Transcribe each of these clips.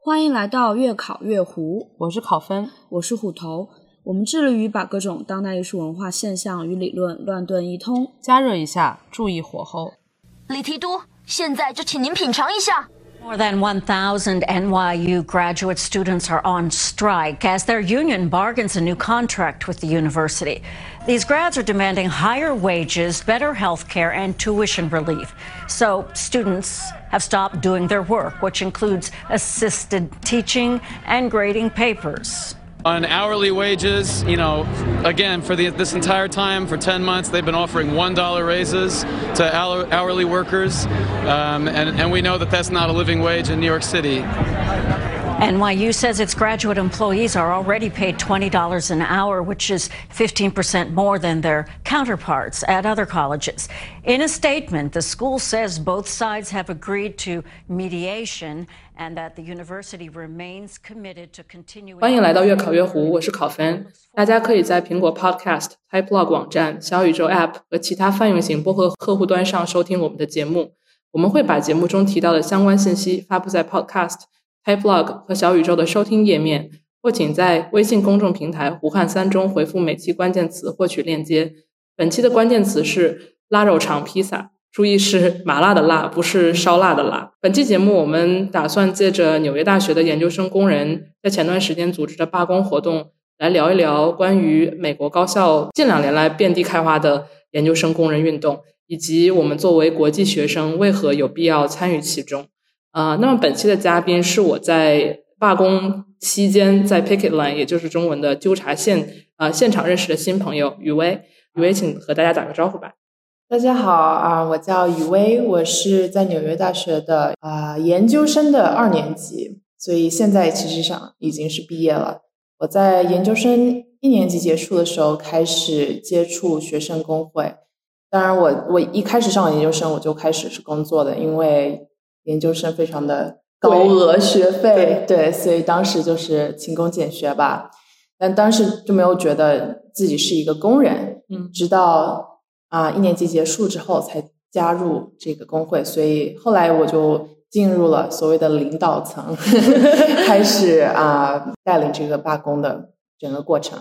欢迎来到月考月胡，我是考分，我是虎头。我们致力于把各种当代艺术文化现象与理论乱炖一通。加热一下，注意火候。李提督，现在就请您品尝一下。More than 1,000 NYU graduate students are on strike as their union bargains a new contract with the university. These grads are demanding higher wages, better health care, and tuition relief. So students have stopped doing their work, which includes assisted teaching and grading papers on hourly wages. You know, again, for the, this entire time, for 10 months, they've been offering $1 raises to hourly workers. Um, and, and we know that that's not a living wage in New York City. NYU says its graduate employees are already paid $20 an hour, which is 15% more than their counterparts at other colleges. In a statement, the school says both sides have agreed to mediation and that the university remains committed to continuing. 欢迎来到月考月湖，我是考分。大家可以在苹果 Podcast、Typelog 网站、小宇宙 App 和其他泛用型播客客户端上收听我们的节目。我们会把节目中提到的相关信息发布在 Podcast。 HiBlog 和小宇宙的收听页面，或请在微信公众平台“胡汉三”中回复每期关键词获取链接。本期的关键词是“腊肉肠披萨”，注意是麻辣的辣，不是烧腊的辣。本期节目我们打算借着纽约大学的研究生工人在前段时间组织的罢工活动，来聊一聊关于美国高校近两年来遍地开花的研究生工人运动，以及我们作为国际学生为何有必要参与其中。啊，那么本期的嘉宾是我在罢工期间在 Picket Line，也就是中文的纠察线啊现场认识的新朋友雨薇。雨薇，请和大家打个招呼吧。大家好啊，我叫雨薇，我是在纽约大学的啊研究生的二年级，所以现在其实上已经是毕业了。我在研究生一年级结束的时候开始接触学生工会，当然我我一开始上研究生我就开始是工作的，因为。研究生非常的高额学费，对，所以当时就是勤工俭学吧。但当时就没有觉得自己是一个工人，嗯，直到啊一年级结束之后才加入这个工会，所以后来我就进入了所谓的领导层，开始啊带领这个罢工的整个过程。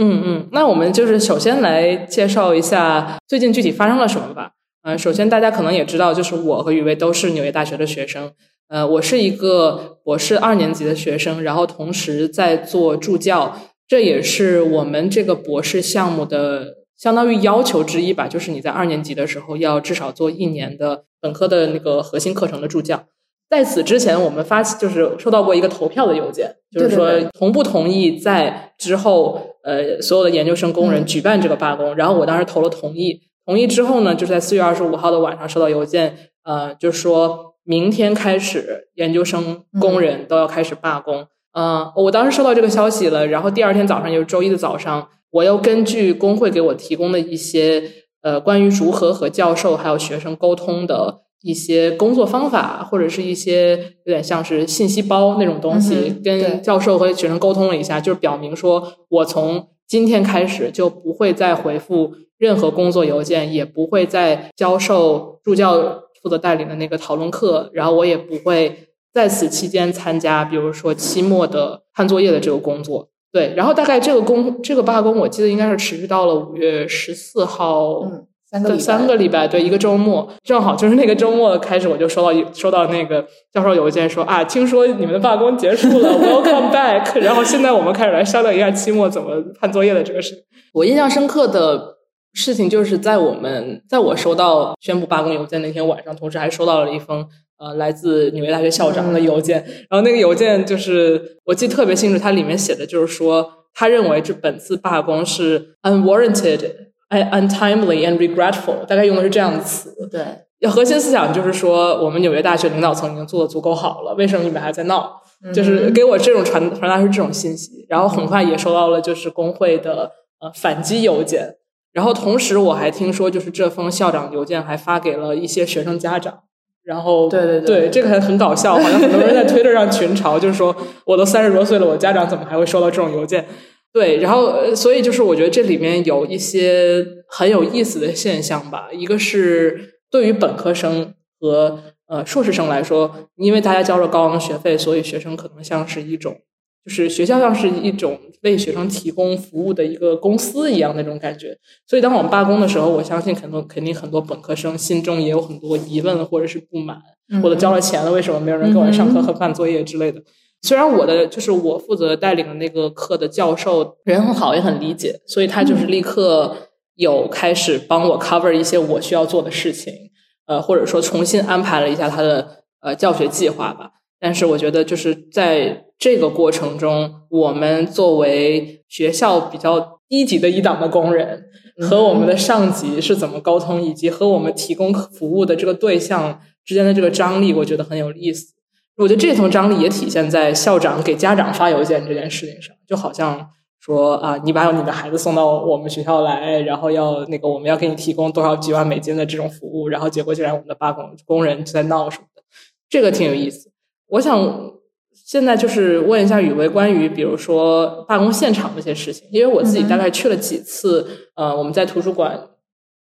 嗯嗯，那我们就是首先来介绍一下最近具体发生了什么吧。嗯，首先大家可能也知道，就是我和雨薇都是纽约大学的学生。呃，我是一个博士二年级的学生，然后同时在做助教，这也是我们这个博士项目的相当于要求之一吧。就是你在二年级的时候要至少做一年的本科的那个核心课程的助教。在此之前，我们发起就是收到过一个投票的邮件，就是说同不同意在之后呃所有的研究生工人举办这个罢工。然后我当时投了同意。同意之后呢，就在四月二十五号的晚上收到邮件，呃，就说明天开始研究生工人都要开始罢工。嗯，我当时收到这个消息了，然后第二天早上，就是周一的早上，我又根据工会给我提供的一些呃关于如何和教授还有学生沟通的一些工作方法，或者是一些有点像是信息包那种东西，跟教授和学生沟通了一下，就是表明说我从今天开始就不会再回复。任何工作邮件也不会再教授助教负责带领的那个讨论课，然后我也不会在此期间参加，比如说期末的判作业的这个工作。对，然后大概这个工这个罢工，我记得应该是持续到了五月十四号，三个三个礼拜，对，一个周末，正好就是那个周末开始，我就收到收到那个教授邮件说啊，听说你们的罢工结束了，Welcome back，然后现在我们开始来商量一下期末怎么判作业的这个事。我印象深刻的。事情就是在我们在我收到宣布罢工邮件那天晚上，同时还收到了一封呃来自纽约大学校长的邮件。然后那个邮件就是我记得特别清楚，它里面写的就是说，他认为这本次罢工是 unwarranted、untimely and regretful，大概用的是这样的词。对，核心思想就是说，我们纽约大学领导层已经做的足够好了，为什么你们还在闹？就是给我这种传传达出这种信息。然后很快也收到了就是工会的呃反击邮件。然后同时，我还听说，就是这封校长邮件还发给了一些学生家长。然后，对对对，这个还很搞笑，好像很多人在推特上群嘲，就是说，我都三十多岁了，我家长怎么还会收到这种邮件？对，然后，所以就是我觉得这里面有一些很有意思的现象吧。一个是对于本科生和呃硕士生来说，因为大家交了高昂的学费，所以学生可能像是一种，就是学校像是一种为学生提供服务的一个公司一样那种感觉。所以当我们罢工的时候，我相信肯定肯定很多本科生心中也有很多疑问或者是不满，我都交了钱了，为什么没有人给我上课和办作业之类的？虽然我的就是我负责带领的那个课的教授人很好，也很理解，所以他就是立刻有开始帮我 cover 一些我需要做的事情，呃，或者说重新安排了一下他的呃教学计划吧。但是我觉得就是在这个过程中，我们作为学校比较低级的一档的工人，和我们的上级是怎么沟通，以及和我们提供服务的这个对象之间的这个张力，我觉得很有意思。我觉得这层张力也体现在校长给家长发邮件这件事情上，就好像说啊，你把你的孩子送到我们学校来，然后要那个我们要给你提供多少几万美金的这种服务，然后结果竟然我们的罢工工人在闹什么的，这个挺有意思。我想现在就是问一下雨薇关于比如说罢工现场这些事情，因为我自己大概去了几次，呃，我们在图书馆。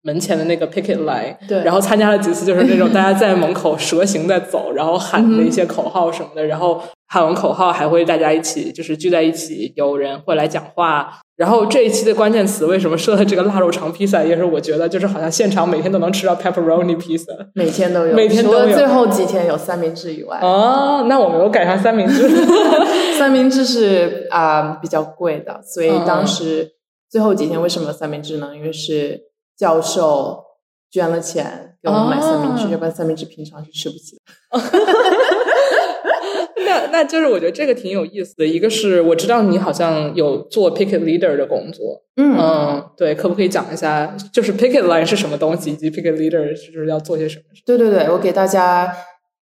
门前的那个 picket line，对，然后参加了几次，就是那种大家在门口蛇形在走，然后喊的一些口号什么的，然后喊完口号还会大家一起就是聚在一起，有人会来讲话。然后这一期的关键词为什么设了这个腊肉肠披萨，也是我觉得就是好像现场每天都能吃到 pepperoni 披萨，每天都有，每天都有，除了最后几天有三明治以外。哦，那我没有赶上三明治，三明治是啊比较贵的，所以当时最后几天为什么有三明治呢？因为是。教授捐了钱给我们买三明治，要不然三明治平常是吃不起的。那那就是我觉得这个挺有意思的。一个是我知道你好像有做 picket leader 的工作，嗯，对，可不可以讲一下，就是 picket line 是什么东西，以及 picket leader 就是要做些什么？对对对，我给大家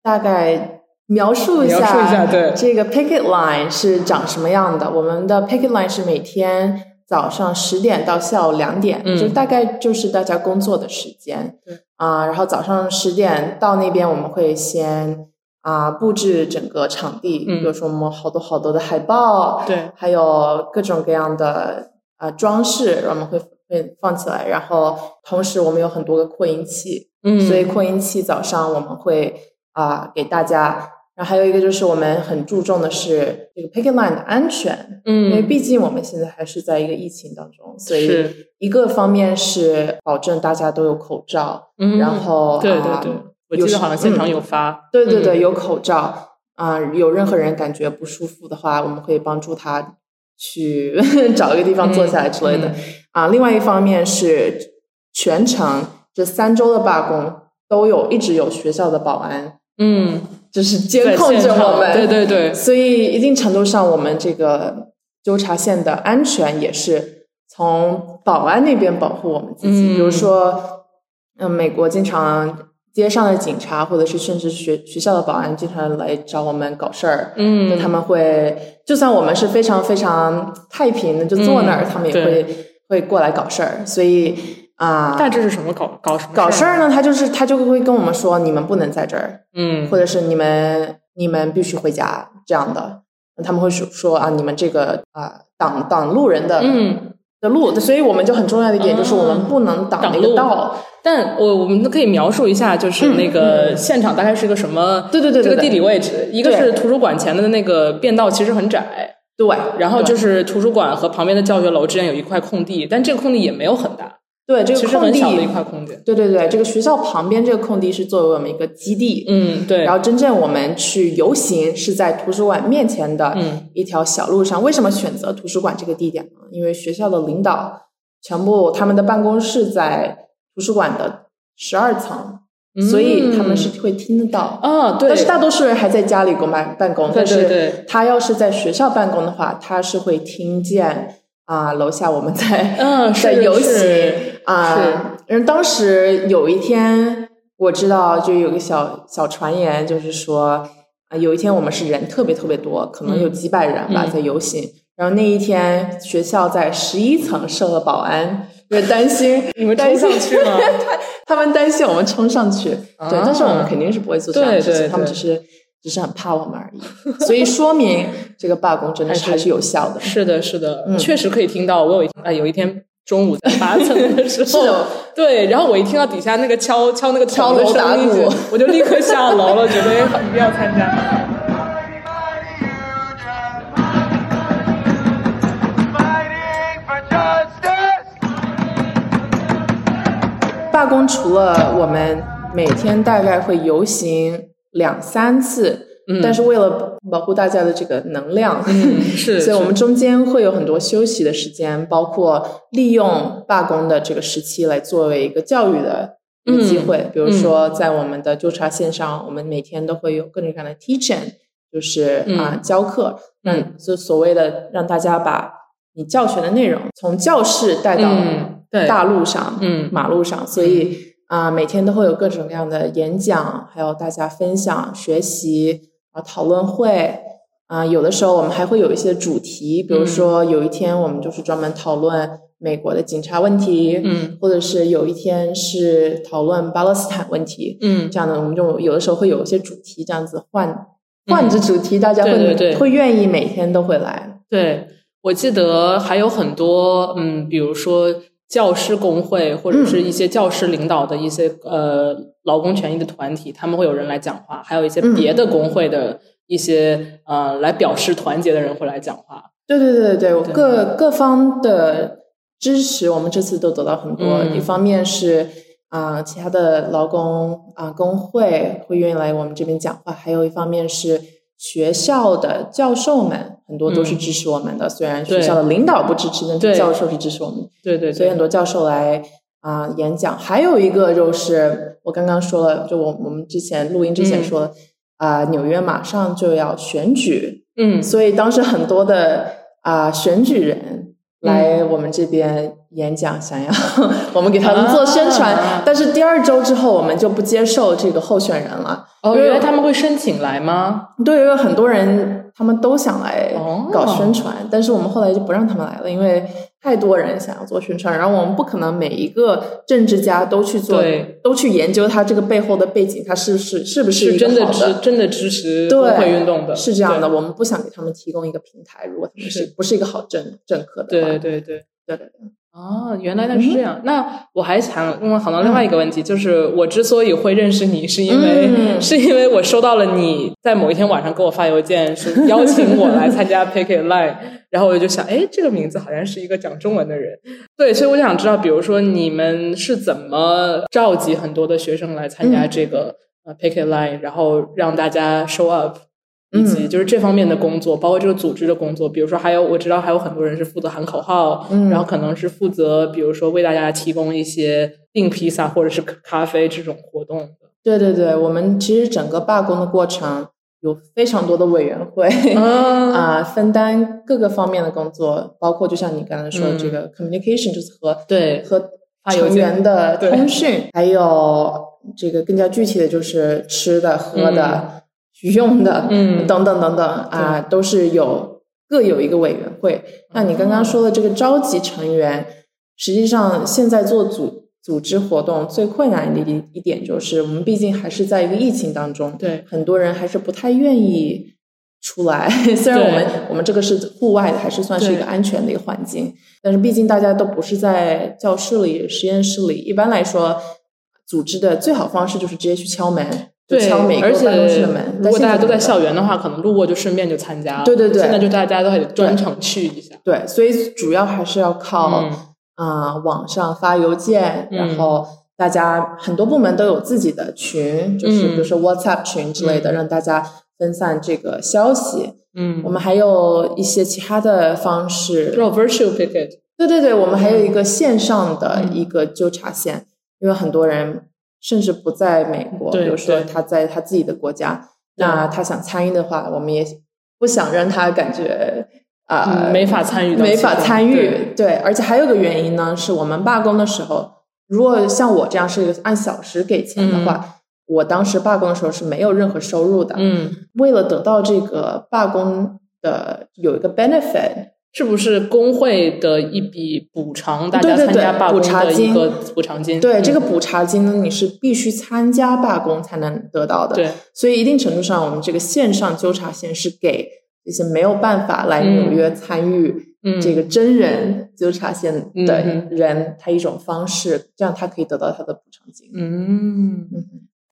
大概描述一下，描述一下，对，这个 picket line 是长什么样的？我们的 picket line 是每天。早上十点到下午两点，就大概就是大家工作的时间。啊，然后早上十点到那边，我们会先啊布置整个场地，比如说我们好多好多的海报，对，还有各种各样的啊装饰，我们会会放起来。然后同时我们有很多个扩音器，嗯，所以扩音器早上我们会啊给大家。然后还有一个就是我们很注重的是这个 picket line 的安全，嗯，因为毕竟我们现在还是在一个疫情当中，所以一个方面是保证大家都有口罩，嗯，然后对对对，我记得好像现场有发，对对对，有口罩啊，有任何人感觉不舒服的话，我们可以帮助他去 找一个地方坐下来之类的。啊。另外一方面是全程这三周的罢工都有一直有学校的保安，嗯。就是监控着我们，对对对，所以一定程度上，我们这个纠察线的安全也是从保安那边保护我们自己。比如说，嗯，美国经常街上的警察，或者是甚至学学校的保安，经常来找我们搞事儿。嗯，他们会，就算我们是非常非常太平的，就坐那儿，他们也会会过来搞事儿。所以。啊，但这是什么搞搞什么搞事儿呢？他就是他就会跟我们说，你们不能在这儿，嗯，或者是你们你们必须回家这样的。他们会说说啊，你们这个啊挡挡路人的嗯的路，所以我们就很重要的一点就是我们不能挡那个道。但我我们可以描述一下，就是那个现场大概是个什么？对对对，这个地理位置，一个是图书馆前的那个便道其实很窄，对，然后就是图书馆和旁边的教学楼之间有一块空地，但这个空地也没有很大。对这个空地，一块空间。对对对，这个学校旁边这个空地是作为我们一个基地。嗯，对。然后真正我们去游行是在图书馆面前的一条小路上。为什么选择图书馆这个地点呢？因为学校的领导全部他们的办公室在图书馆的十二层，所以他们是会听得到。啊，对。但是大多数人还在家里公办办公，但是他要是在学校办公的话，他是会听见。啊，楼下我们在嗯 在游行啊，嗯，当时有一天我知道，就有个小小传言，就是说啊，有一天我们是人特别特别多，可能有几百人吧，在游行。然后那一天学校在十一层设了保安，因为担心 你们冲上去吗？他们担心我们冲上去，对，但是我们肯定是不会做这样的事情，他们只是。只是很怕我们而已，所以说明这个罢工真的是还是有效的。是的，是的，确实可以听到。我有一啊，有一天中午在八层的时候，的对，然后我一听到底下那个敲敲那个敲锣打鼓我就立刻下楼了，觉得一定要参加。罢工除了我们每天大概会游行两三次，嗯。但是为了保护大家的这个能量，嗯，是，所以我们中间会有很多休息的时间，包括利用罢工的这个时期来作为一个教育的一个机会。嗯。比如说，在我们的纠察线上，我们每天都会有各种各样的 teaching，就是啊、嗯教课，嗯。让就所谓的让大家把你教学的内容从教室带到大路上、嗯。马路上，所以啊、每天都会有各种各样的演讲，还有大家分享、学习啊、讨论会啊、有的时候我们还会有一些主题，比如说有一天我们就是专门讨论美国的警察问题，嗯。或者是有一天是讨论巴勒斯坦问题，嗯。这样的我们就有的时候会有一些主题，这样子换换着主题，大家会对对对。会愿意每天都会来。对，我记得还有很多，嗯，比如说教师工会或者是一些教师领导的一些、呃劳工权益的团体，他们会有人来讲话，还有一些嗯别的工会的一些、呃来表示团结的人会来讲话。对对对对对，对各各方的支持，我们这次都得到很多。嗯一方面是啊、其他的劳工啊、工会会愿意来我们这边讲话，还有一方面是学校的教授们很多都是嗯支持我们的。虽然学校的领导不支持，但是教授是支持我们的。对对对所以很，多教授来啊、演讲。还有一个就是我刚刚说了，就我我们之前录音之前嗯说啊、纽约马上就要选举，嗯所以当时很多的啊、选举人来我们这边演讲，想要 我们给他们做宣传。啊但是第二周之后，我们就不接受这个候选人了。哦，原来他们会申请来吗？对，因为很多人他们都想来哦搞宣传，但是我们后来就不让他们来了，因为太多人想要做宣传，然后我们不可能每一个政治家都去做对，都去研究他这个背后的背景，他是不是是不是真的好支真的支持对工会运动的，是这样的，我们不想给他们提供一个平台，如果他们是是。不是一个好政政客的话，对对对。对对对，哦，原来那是这样。那我还想问想到另外一个问题，就是我之所以会认识你，是因为、嗯是因为我收到了你在某一天晚上给我发邮件，是邀请我来参加 Pick It Line，然后我就想，哎，这个名字好像是一个讲中文的人。对，所以我想知道，比如说你们是怎么召集很多的学生来参加这个、呃 Pick It Line，然后让大家 show up。以及嗯。就是这方面的工作，包括这个组织的工作，比如说还有我知道还有很多人是负责喊口号，嗯然后可能是负责比如说为大家提供一些订披萨或者是咖啡这种活动的。对对对，我们其实整个罢工的过程有非常多的委员会啊啊、分担各个方面的工作，包括就像你刚才说的这个 communication，、就是和对和成员的通讯，还有这个更加具体的就是吃的、喝的、用的，嗯。等等等等啊，都是有各有一个委员会。那你刚刚说的这个召集成员，实际上现在做组组织活动最困难的一一点就是，我们毕竟还是在一个疫情当中，对。很多人还是不太愿意出来。虽然我们我们这个是户外的，还是算是一个安全的一个环境，但是毕竟大家都不是在教室里、实验室里。一般来说，组织的最好方式就是直接去敲门，就对，敲每个而且。如果大家都在校园的话，可能路过就顺便就参加了。对对对现在就大家都得专程去一下。对，所以主要还是要靠嗯啊、网上发邮件，嗯然后大家很多部门都有自己的群，就是嗯比如说 WhatsApp 群之类的，嗯让大家分散这个消息。嗯，我们还有一些其他的方式，做 virtual picket。对对对，我们还有一个线上的嗯一个纠察线，因为很多人甚至不在美国，比如说他在他自己的国家，那他想参与的话，我们也不想让他感觉啊、嗯没法参与没法参与对。对，而且还有个原因呢，是我们罢工的时候，如果像我这样是按小时给钱的话，我当时罢工的时候是没有任何收入的。嗯，为了得到这个罢工的有一个 benefit，是不是工会的一笔补偿？大家参加罢工补偿金的一个补偿金？对，嗯这个补偿金呢，你是必须参加罢工才能得到的。对，所以一定程度上，我们这个线上纠察线是给这些没有办法来纽约参与嗯这个真人纠察线的嗯人，他一种方式，这样他可以得到他的补偿金。嗯嗯，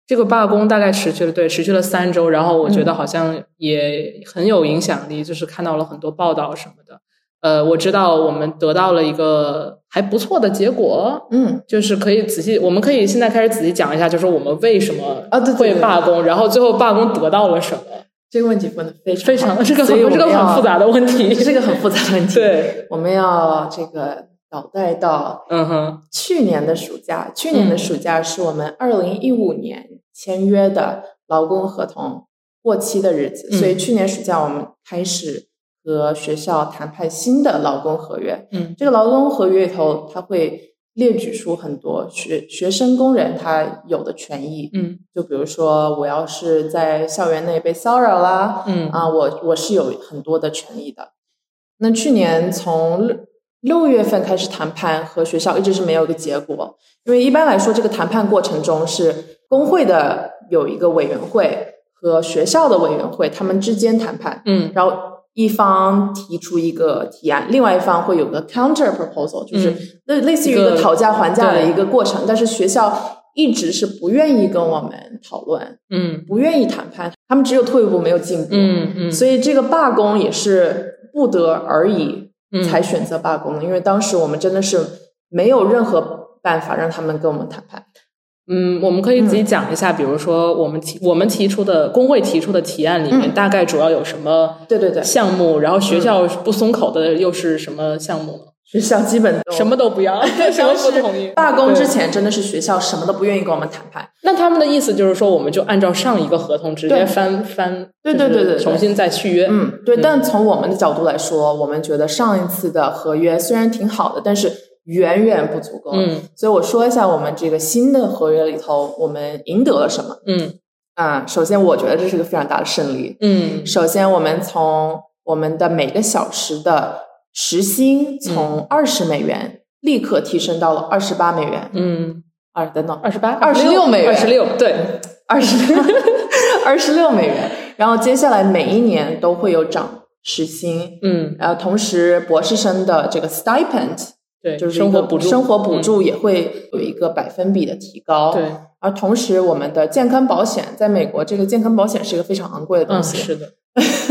这个罢工大概持续了对，持续了三周，然后我觉得嗯好像也很有影响力，就是看到了很多报道什么的。呃，我知道我们得到了一个还不错的结果，嗯，就是可以仔细，我们可以现在开始仔细讲一下，就是我们为什么啊会对。罢工，然后最后罢工得到了什么，这个问题问的非常非常好这个很这个很复杂的问题，这个很复杂的问题。对，我们要这个倒带到嗯哼，去年的暑假，去年的暑假是我们二零一五年签约的劳工合同过期的日子，嗯所以去年暑假我们开始和学校谈判新的劳工合约。嗯这个劳工合约里头，它会列举出很多学学生工人他有的权益，嗯就比如说我要是在校园内被骚扰啦，嗯啊，我我是有很多的权益的。那去年从六六月份开始谈判，和学校一直是没有一个结果，因为一般来说，这个谈判过程中是工会的有一个委员会和学校的委员会，他们之间谈判，嗯然后一方提出一个提案，另外一方会有个 counter proposal，就是那类类似于一一个个讨价还价的一个过程，但是学校一直是不愿意跟我们讨论，嗯。不愿意谈判，他们只有退步没有进步。嗯嗯，所以这个罢工也是不得而已嗯。才选择罢工的，因为当时我们真的是没有任何办法让他们跟我们谈判。嗯，我们可以自己讲一下，比如说我们提我们提出的工会提出的提案里面，嗯大概主要有什么对对对，项目，然后学校不松口的又是什么项目？学校基本都什么都不要，什么不同意。罢工之，前真的是学校什么都不愿意跟我们谈判。那他们的意思就是说，我们就按照上一个合同直接翻翻，对就是对对对对重新再续约。嗯，对。嗯但从我们的角度来说，我们觉得上一次的合约虽然挺好的，但是远远不足够。嗯所以我说一下我们这个新的合约里头，我们赢得了什么。嗯啊、首先我觉得这是个非常大的胜利。嗯首先，我们从我们的每个小时的时薪从二十美元立刻提升到了二十八美元，嗯，二等等二十八、二十六美元，二十六，对，二十六 二十六美元。然后接下来每一年都会有涨时薪，嗯然后同时博士生的这个 stipend 对，就是生活补助，生活补助也会有一个百分比的提高。嗯，对，而同时我们的健康保险在美国，这个健康保险是一个非常昂贵的东嗯，西，是的，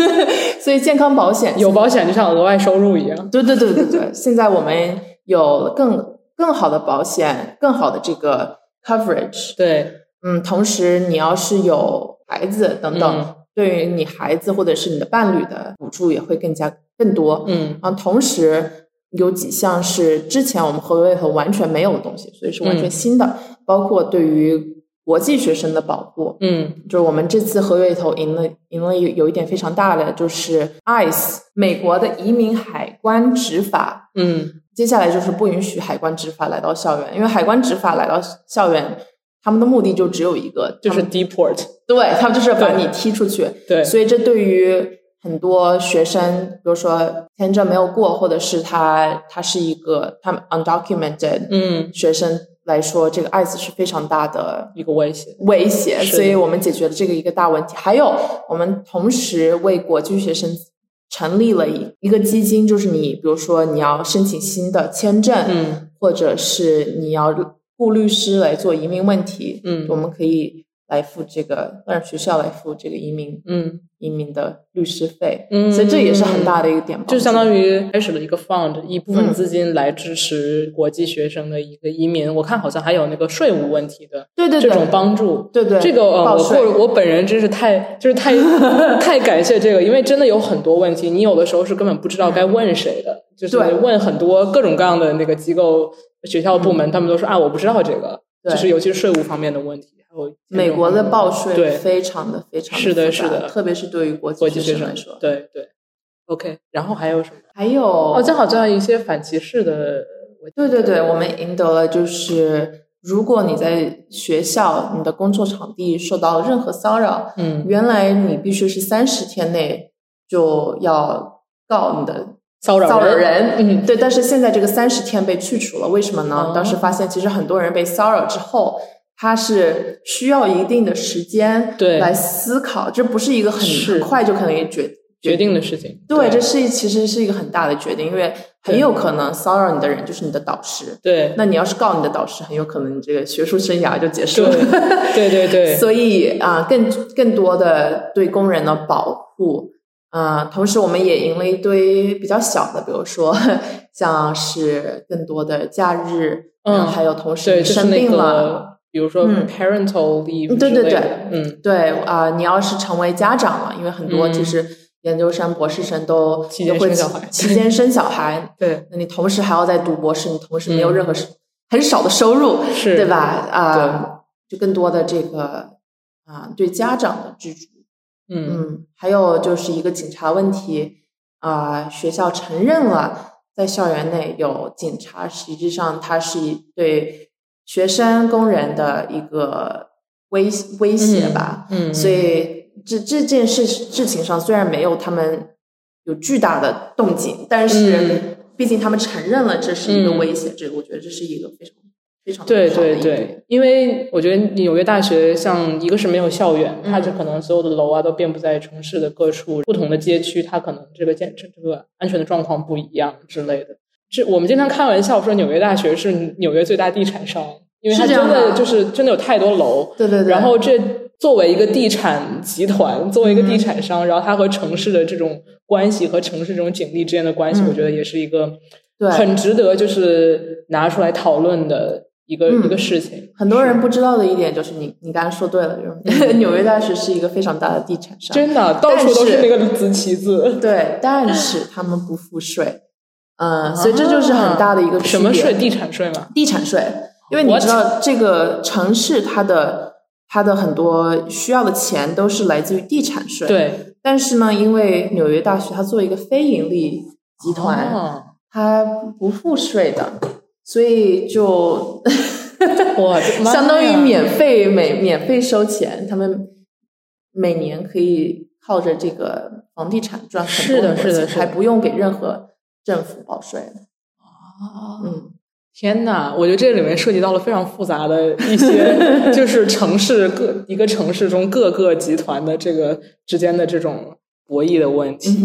所以健康保险有保险就像额外收入一样。对对对对对，现在我们有更更好的保险，更好的这个 coverage。对，嗯，同时你要是有孩子等等，嗯对于你孩子或者是你的伴侣的补助也会更加更多。嗯啊，同时有几项是之前我们合约里头完全没有的东西，所以是完全嗯。新的，包括对于国际学生的保护。嗯。就是我们这次合约里头赢了赢了有有一点非常大的，就是 ICE 美国的移民海关执法，嗯。接下来就是不允许海关执法来到校园，因为海关执法来到校园，他们的目的就只有一个，就是 deport，对他们就是把你踢出去。对，所以这对于很多学生，比如说签证没有过，或者是他他是一个他们 undocumented 嗯，学生来说，这个 ICE 是非常大的一个威胁。威胁，所以我们解决了这个一个大问题。还有，我们同时为国际学生成立了一一个基金，就是你比如说你要申请新的签证，嗯或者是你要雇律师来做移民问题，嗯我们可以来付这个，让学校来付这个移民嗯。移民的律师费，嗯。所以这也是很大的一个点，就相当于于开始了一个 fund，一部分嗯。资金来支持国际学生的一个移民。我看好像还有那个税务问题的对对对这种帮助。对对这个呃，我我我本人真是太就是太 太感谢这个，因为真的有很多问题，你有的时候是根本不知道该问谁的，就是对问很多各种各样的那个机构、学校部门，他们都说啊，我不知道这个，对。就是尤其是税务方面的问题，美国的报税对非常的非常是的是的特别是对于国国际学生来说，对对，OK，然后还有什么？还有哦，正好像一些反歧视的，对对对，我们赢得了就是，如果你在学校、你的工作场地受到任何骚扰，嗯原来你必须是三十天内就要告你的骚扰骚扰人，嗯对，但是现在这个三十天被去除了，为什么呢？哦当时发现其实很多人被骚扰之后。他是需要一定的时间对来思考，这不是一个很很快就可能决决定的事情。对，这是其实是一个很大的决定，因为很有可能骚扰你的人就是你的导师。对，那你要是告你的导师，很有可能你这个学术生涯就结束了。对对对。所以啊，更更多的对工人的保护，啊，同时我们也赢了一堆比较小的，比如说像是更多的假日，嗯，还有同事生病了。比如说 parental leave，对对对，嗯，对啊，你要是成为家长了，因为很多其实研究生、博士生都期间生小孩，期间生小孩，对，那你同时还要在读博士，你同时没有任何很少的收入，是，对吧？啊，就更多的这个啊，对家长的支持，嗯，还有就是一个警察问题啊，学校承认了在校园内有警察，实际上他是对。学生、工人的一个威威胁吧，嗯，所以这这件事事情上虽然没有他们有巨大的动静，但是毕竟他们承认了这是一个威胁，这我觉得这是一个非常非常对对对，因为我觉得纽约大学像一个是没有校园，它就可能所有的楼啊都遍布在城市的各处，不同的街区，它可能这个建这个安全的状况不一样之类的。这我们经常开玩笑说，纽约大学是纽约最大地产商，因为它真的就是真的有太多楼。对对对。然后这作为一个地产集团，作为一个地产商，然后它和城市的这种关系和城市这种景力之间的关系，我觉得也是一个很值得就是拿出来讨论的一个一个事情。很多人不知道的一点就是，你你刚才说对了，就 纽约大学是一个非常大的地产商，真的到处都是那个紫旗子。对，但是他们不付税。嗯，所以这就是很大的一个什么税？地产税吗？地产税，因为你知道这个城市它的它的很多需要的钱都是来自于地产税。对。但是呢，因为纽约大学它作为一个非盈利集团，它不付税的，所以就 哇，相当于免费每免费收钱。他们每年可以靠着这个房地产赚很多的钱，还不用给任何。政府报税的啊，嗯，天呐，我觉得这里面涉及到了非常复杂的一些，就是城市各一个城市中各个集团的这个之间的这种博弈的问题。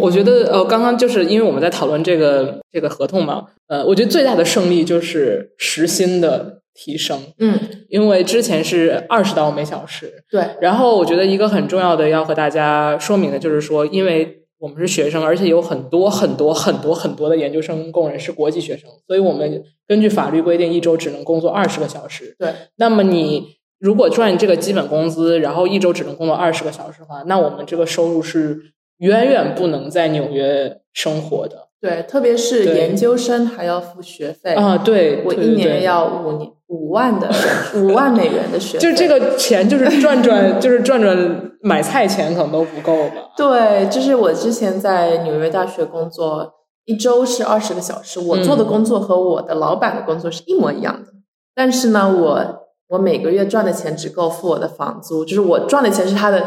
我觉得呃，刚刚就是因为我们在讨论这个这个合同嘛，呃，我觉得最大的胜利就是时薪的提升。嗯，因为之前是二十刀每小时，对。然后我觉得一个很重要的要和大家说明的就是说，因为。我们是学生，而且有很多很多很多很多的研究生工人是国际学生，所以我们根据法律规定，一周只能工作二十个小时。对，那么你如果赚这个基本工资，然后一周只能工作二十个小时的话，那我们这个收入是远远不能在纽约生活的。对，特别是研究生还要付学费啊！对，我一年要五年五万的五万美元的学费，就这个钱就是赚赚，就是赚赚买菜钱可能都不够吧？对，就是我之前在纽约大学工作，一周是二十个小时，我做的工作和我的老板的工作是一模一样的，但是呢，我我每个月赚的钱只够付我的房租，就是我赚的钱是他的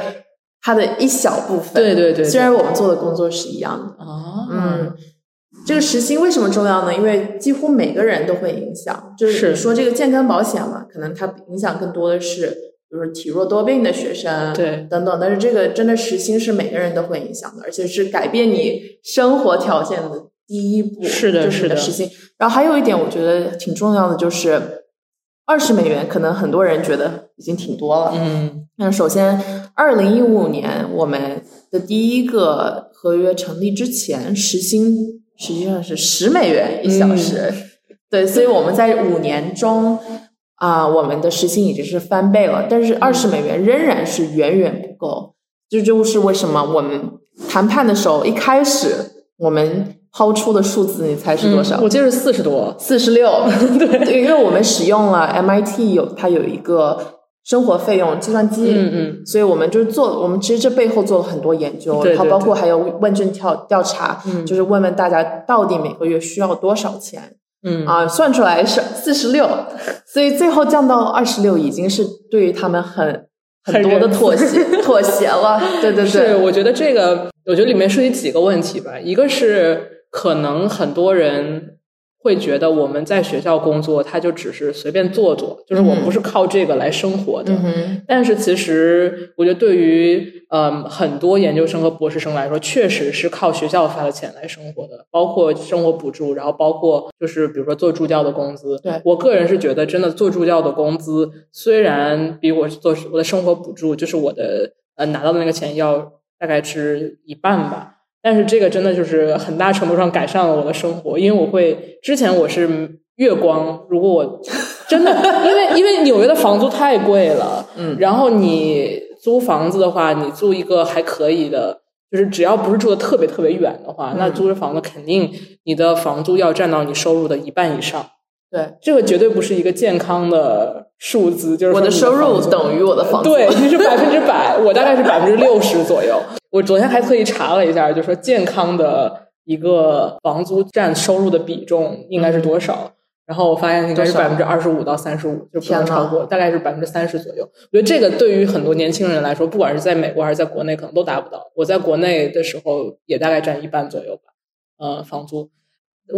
他的一小部分。对对对，虽然我们做的工作是一样的啊，嗯。这个时薪为什么重要呢？因为几乎每个人都会影响。就是说这个健康保险嘛，可能它影响更多的是，比如体弱多病的学生，对，等等。但是这个真的时薪是每个人都会影响的，而且是改变你生活条件的第一步。是的，是的，时薪。然后还有一点，我觉得挺重要的，就是二十美元，可能很多人觉得已经挺多了。嗯。那首先，二零一五年我们的第一个合约成立之前，时薪。实际上是十美元一小时，对，所以我们在五年中啊，我们的时薪已经是翻倍了，但是二十美元仍然是远远不够。这就是为什么我们谈判的时候一开始我们抛出的数字，你猜是多少？我记得是四十多，四十六。对，因为我们使用了 MIT 有它有一个。生活费用计算机，嗯嗯，所以我们就是做，我们其实这背后做了很多研究，然后包括还有问卷调调查，就是问问大家到底每个月需要多少钱，嗯。啊，算出来是四十六，所以最后降到二十六，已经是对于他们很很多的妥协 妥协了，对对对，是，我觉得这个，我觉得里面涉及几个问题吧，一个是可能很多人。会觉得我们在学校工作，他就只是随便做做，就是我们不是靠这个来生活的。但是其实，我觉得对于嗯，很多研究生和博士生来说，确实是靠学校发的钱来生活的，包括生活补助，然后包括就是比如说做助教的工资。对我个人是觉得，真的做助教的工资虽然比我做我的生活补助，就是我的呃拿到的那个钱要大概是一半吧，但是这个真的就是很大程度上改善了我的生活，因为我会之前我是月光，如果我真的因为因为纽约的房租太贵了，嗯然后你租房子的话，你租一个还可以的，就是只要不是住的特别特别远的话，那嗯租的房子肯定你的房租要占到你收入的一半以上。对，这个绝对不是一个健康的数字，就是我的收入等于我的房租。对，你是百分之百，我大概是百分之六十左右。我昨天还特意查了一下，就说健康的一个房租占收入的比重应该是多少。然后我发现应该是百分之二十五到三十五，就不能超过，大概是百分之三十左右。我觉得这个对于很多年轻人来说，不管是在美国还是在国内，可能都达不到。我在国内的时候也大概占一半左右吧，呃，房租。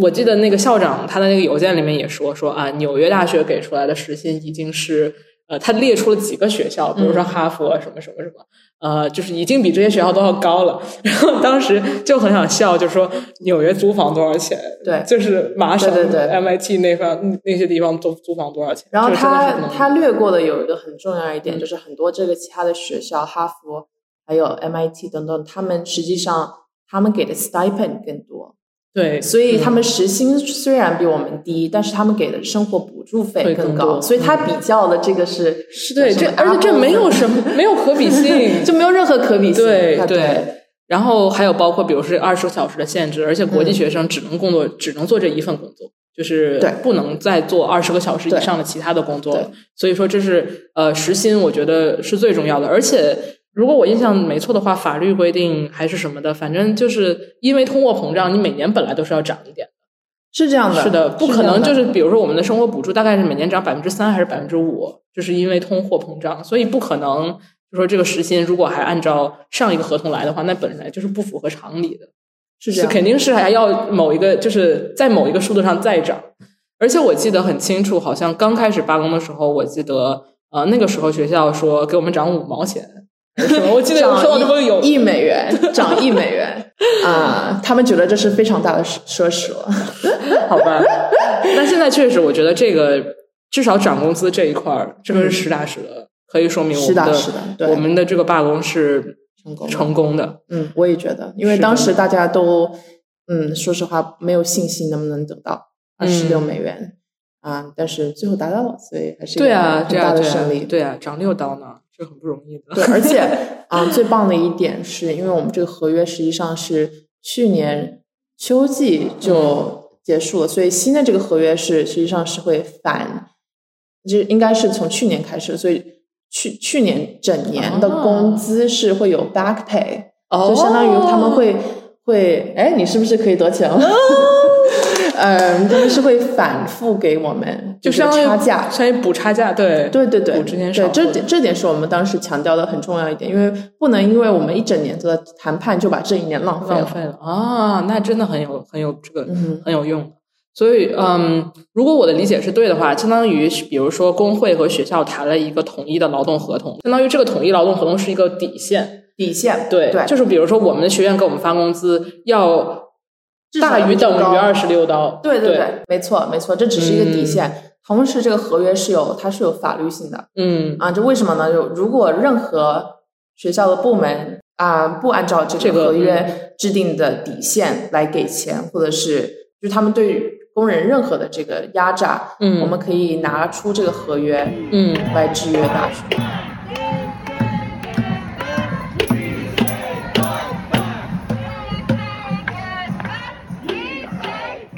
我记得那个校长他的那个邮件里面也说说啊，纽约大学给出来的时薪已经是呃，他列出了几个学校，比如说嗯哈佛什么什么什么，呃，就是已经比这些学校都要高了。然后当时就很想笑，就说纽约租房多少钱？对就是麻省、对对对 MIT 那方那些地方租租房多少钱？然后他他略过的有一个很重要一点，嗯就是很多这个其他的学校，哈佛还有 MIT 等等，他们实际上他们给的 stipend 更多，对，所以他嗯们时薪虽然比我们低，但是他们给的生活补助费会更更高，多所以他比较的这个是是对这，而且这没有什么 没有可比性，就没有任何可比性，它对对。然后还有包括，比如是二十个小时的限制，而且国际嗯学生只能工作，只能做这一份工作，就是对不能再做二十个小时以上的其他的工作对。所以说，这是呃时薪，我觉得是最重要的。而且，如果我印象没错的话，法律规定还是什么的，反正就是因为通货膨胀，你每年本来都是要涨一点。是这样的，是的，不可能就是比如说我们的生活补助大概是每年涨百分之三还是百分之五，就是因为通货膨胀，所以不可能就说这个时薪如果还按照上一个合同来的话，那本来就是不符合常理的，是这样，肯定是还要某一个就是在某一个数字上再涨。而且我记得很清楚，好像刚开始罢工的时候，我记得呃那个时候学校说给我们涨五毛钱，什么？我记得有时候就会有涨一美元，涨一美元 啊、他们觉得这是非常大的奢侈了。好吧，但现在确实，我觉得这个至少涨工资这一块儿，这个是实打实的，可以说明我们的我们的这个罢工是成功的成功的。嗯，我也觉得，因为当时大家都，嗯，说实话没有信心能不能得到二十六美元啊、但是最后达到了，所以还是对啊，很大这样对啊的胜利。对啊，涨六刀呢，这很不容易的。对，而且啊、最棒的一点是因为我们这个合约实际上是去年秋季就结束了，所以新的这个合约是实际上是会返，就应该是从去年开始，所以去去年整年的工资是会有 back pay，、哦就相当于他们会会，哎，你是不是可以得钱了？嗯，他们是会反复给我们，就是差价，相当于补差价，对对对对，补之前少对这点这点是我们当时强调的很重要一点，因为不能因为我们一整年都在谈判就把这一年浪费了。浪费了啊，那真的很有很有这个嗯很有用。所以，嗯，如果我的理解是对的话，相当于比如说工会和学校谈了一个统一的劳动合同，相当于这个统一劳动合同是一个底线。底线对，对，就是比如说我们的学院给我们发工资要大于等于高二十六刀。对对对，没错没错，这只是一个底线。同时，这个合约是有它是有法律性的嗯，啊，这为什么呢？就如果任何学校的部门啊不按照这这个个合约制定的底线来给钱，或者是就是他们对工人任何的这个压榨，嗯我们可以拿出这个合约嗯来制约大学。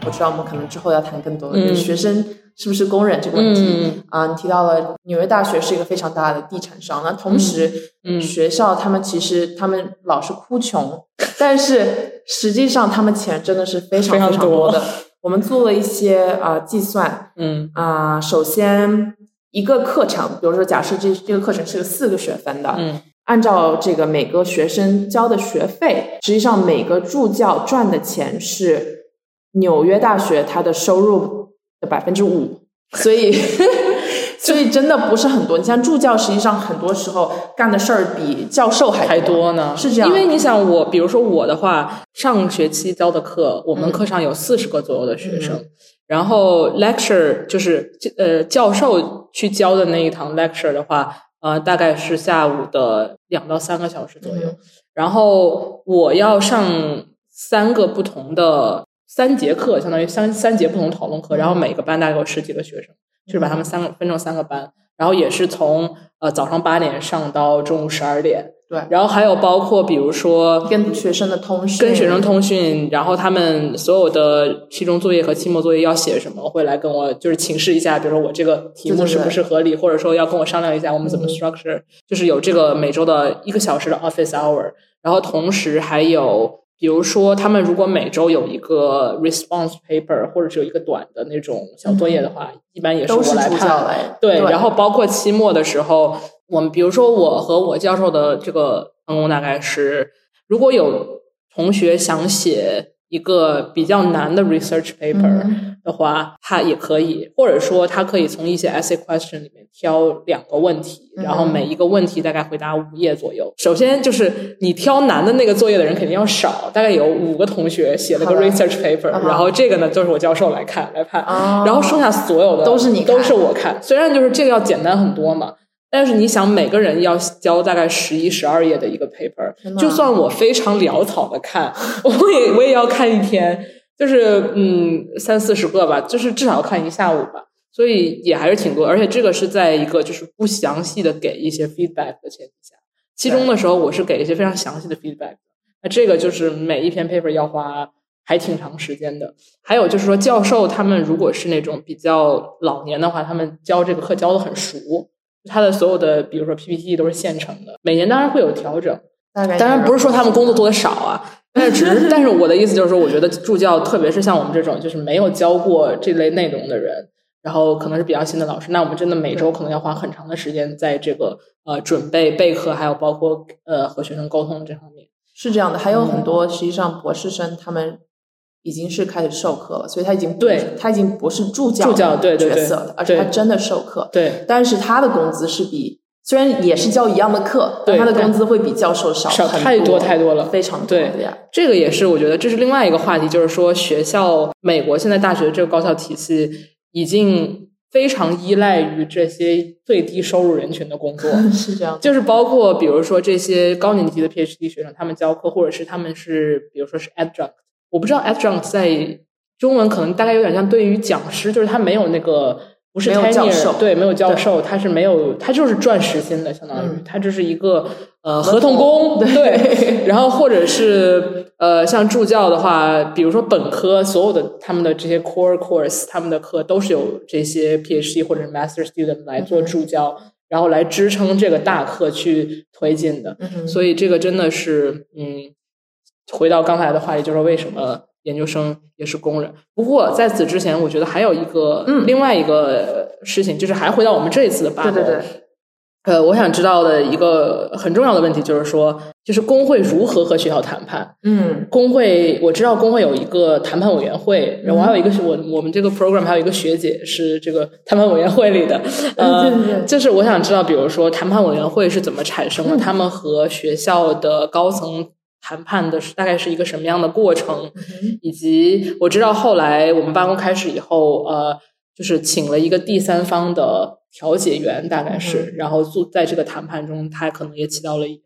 我知道我们可能之后要谈更多的、嗯。学生是不是工人这个问题、嗯。啊。你提到了纽约大学是一个非常大的地产商，那同时，嗯学校他们其实他们老是哭穷，但是实际上他们钱真的是非常非常多的。我们做了一些啊、计算，嗯。啊、首先一个课程，比如说假设这这个课程是有四个学分的，嗯。按照这个每个学生交的学费，实际上每个助教赚的钱是纽约大学它的收入的百分之五，所以 所以真的不是很多。你像助教，实际上很多时候干的事儿比教授还还多呢。是这样，因为你想，我比如说我的话，上学期教的课，我们课上有四十个左右的学生，然后 lecture 就是呃教授去教的那一堂 lecture 的话，呃大概是下午的两到三个小时左右，然后我要上三个不同的。三节课相当于三三节不同讨论课，然后每个班大概有十几个学生，就是把他们三个分成三个班，然后也是从呃早上八点上到中午十二点。对，然后还有包括比如说跟学生的通讯，跟学生通讯，然后他们所有的期中作业和期末作业要写什么，会来跟我就是请示一下，比如说我这个题目是不是合理，或者说要跟我商量一下我们怎么 structure，就是有这个每周的一个小时的 office hour，然后同时还有。比如说，他们如果每周有一个 response paper，或者是有一个短的那种小作业的话，一般也是我来判。对，然后包括期末的时候，我们比如说我和我教授的这个分工大概是，如果有同学想写。一个比较难的 research paper 的话，它也可以，或者说它可以从一些 essay question 里面挑两个问题，然后每一个问题大概回答五页左右。首先就是你挑难的那个作业的人肯定要少，大概有五个同学写了个 research paper，然后这个呢就是我教授来看来判，然后剩下所有的都是你都是我看。虽然就是这个要简单很多嘛。但是你想，每个人要交大概十一、十二页的一个 paper，就算我非常潦草的看，我也我也要看一天，就是嗯三四十个吧，就是至少要看一下午吧，所以也还是挺多。而且这个是在一个就是不详细的给一些 feedback 的前提下，期中的时候我是给一些非常详细的 feedback，那这个就是每一篇 paper 要花还挺长时间的。还有就是说，教授他们如果是那种比较老年的话，他们教这个课教的很熟。他的所有的，比如说 PPT 都是现成的，每年当然会有调整。当然不是说他们工作做的少啊，但是只是，但是我的意思就是说，我觉得助教，特别是像我们这种就是没有教过这类内容的人，然后可能是比较新的老师，那我们真的每周可能要花很长的时间在这个呃准备备课，还有包括呃和学生沟通这方面。是这样的，还有很多实际上博士生他们。已经是开始授课了，所以他已经对，他已经不是助教助教对角色了，而且他真的授课。对，但是他的工资是比虽然也是教一样的课，但他的工资会比教授少少太多太多了，非常多的呀。这个也是我觉得这是另外一个话题，就是说学校美国现在大学这个高校体系已经非常依赖于这些最低收入人群的工作，是这样。就是包括比如说这些高年级的 PhD 学生，他们教课，或者是他们是比如说是 adjunct，我不知道 adjunct 在。中文可能大概有点像对于讲师，就是他没有那个不是 tenure，对，没有教授，他是没有，他就是赚时薪的，相当于他这是一个呃合同工，对。然后或者是呃像助教的话，比如说本科所有的他们的这些 core course，他们的课都是有这些 PhD 或者是 master student 来做助教，然后来支撑这个大课去推进的。所以这个真的是嗯，回到刚才的话题，就是为什么。研究生也是工人，不过在此之前，我觉得还有一个另外一个事情，就是还回到我们这一次的罢工。对对对。呃，我想知道的一个很重要的问题就是说，就是工会如何和学校谈判？嗯，工会我知道工会有一个谈判委员会，然后还有一个是我我们这个 program 还有一个学姐是这个谈判委员会里的。呃，就是我想知道，比如说谈判委员会是怎么产生的？他们和学校的高层。谈判的是大概是一个什么样的过程，以及我知道后来我们罢工开始以后，呃，就是请了一个第三方的调解员，大概是，然后做在这个谈判中，他可能也起到了一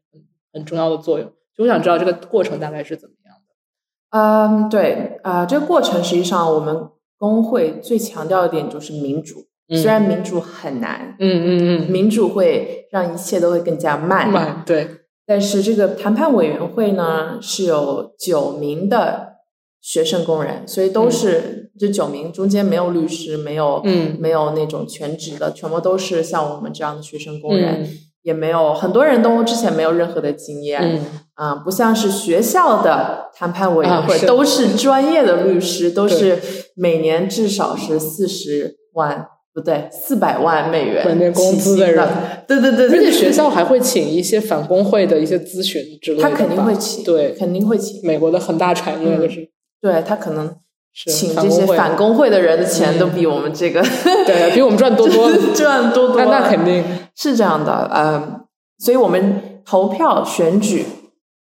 很重要的作用。就我想知道这个过程大概是怎么样的。嗯，对，啊，这个过程实际上我们工会最强调一点就是民主，虽然民主很难，嗯嗯嗯，民主会让一切都会更加慢，慢，对。但是这个谈判委员会呢是有九名的学生工人，所以都是这九名中间没有律师，没有嗯，没有那种全职的，全部都是像我们这样的学生工人，也没有很多人都之前没有任何的经验，啊，不像是学校的谈判委员会都是专业的律师，都是每年至少是四十万。不对，四百万美元年工资的人，对对对，而且学校还会请一些反工会的一些咨询之类的，他肯定会请，对，肯定会请。美国的很大产业就是，对他可能请这些反工会的人的钱都比我们这个 对比我们赚多多 赚多多，那那肯定是这样的。呃，所以我们投票选举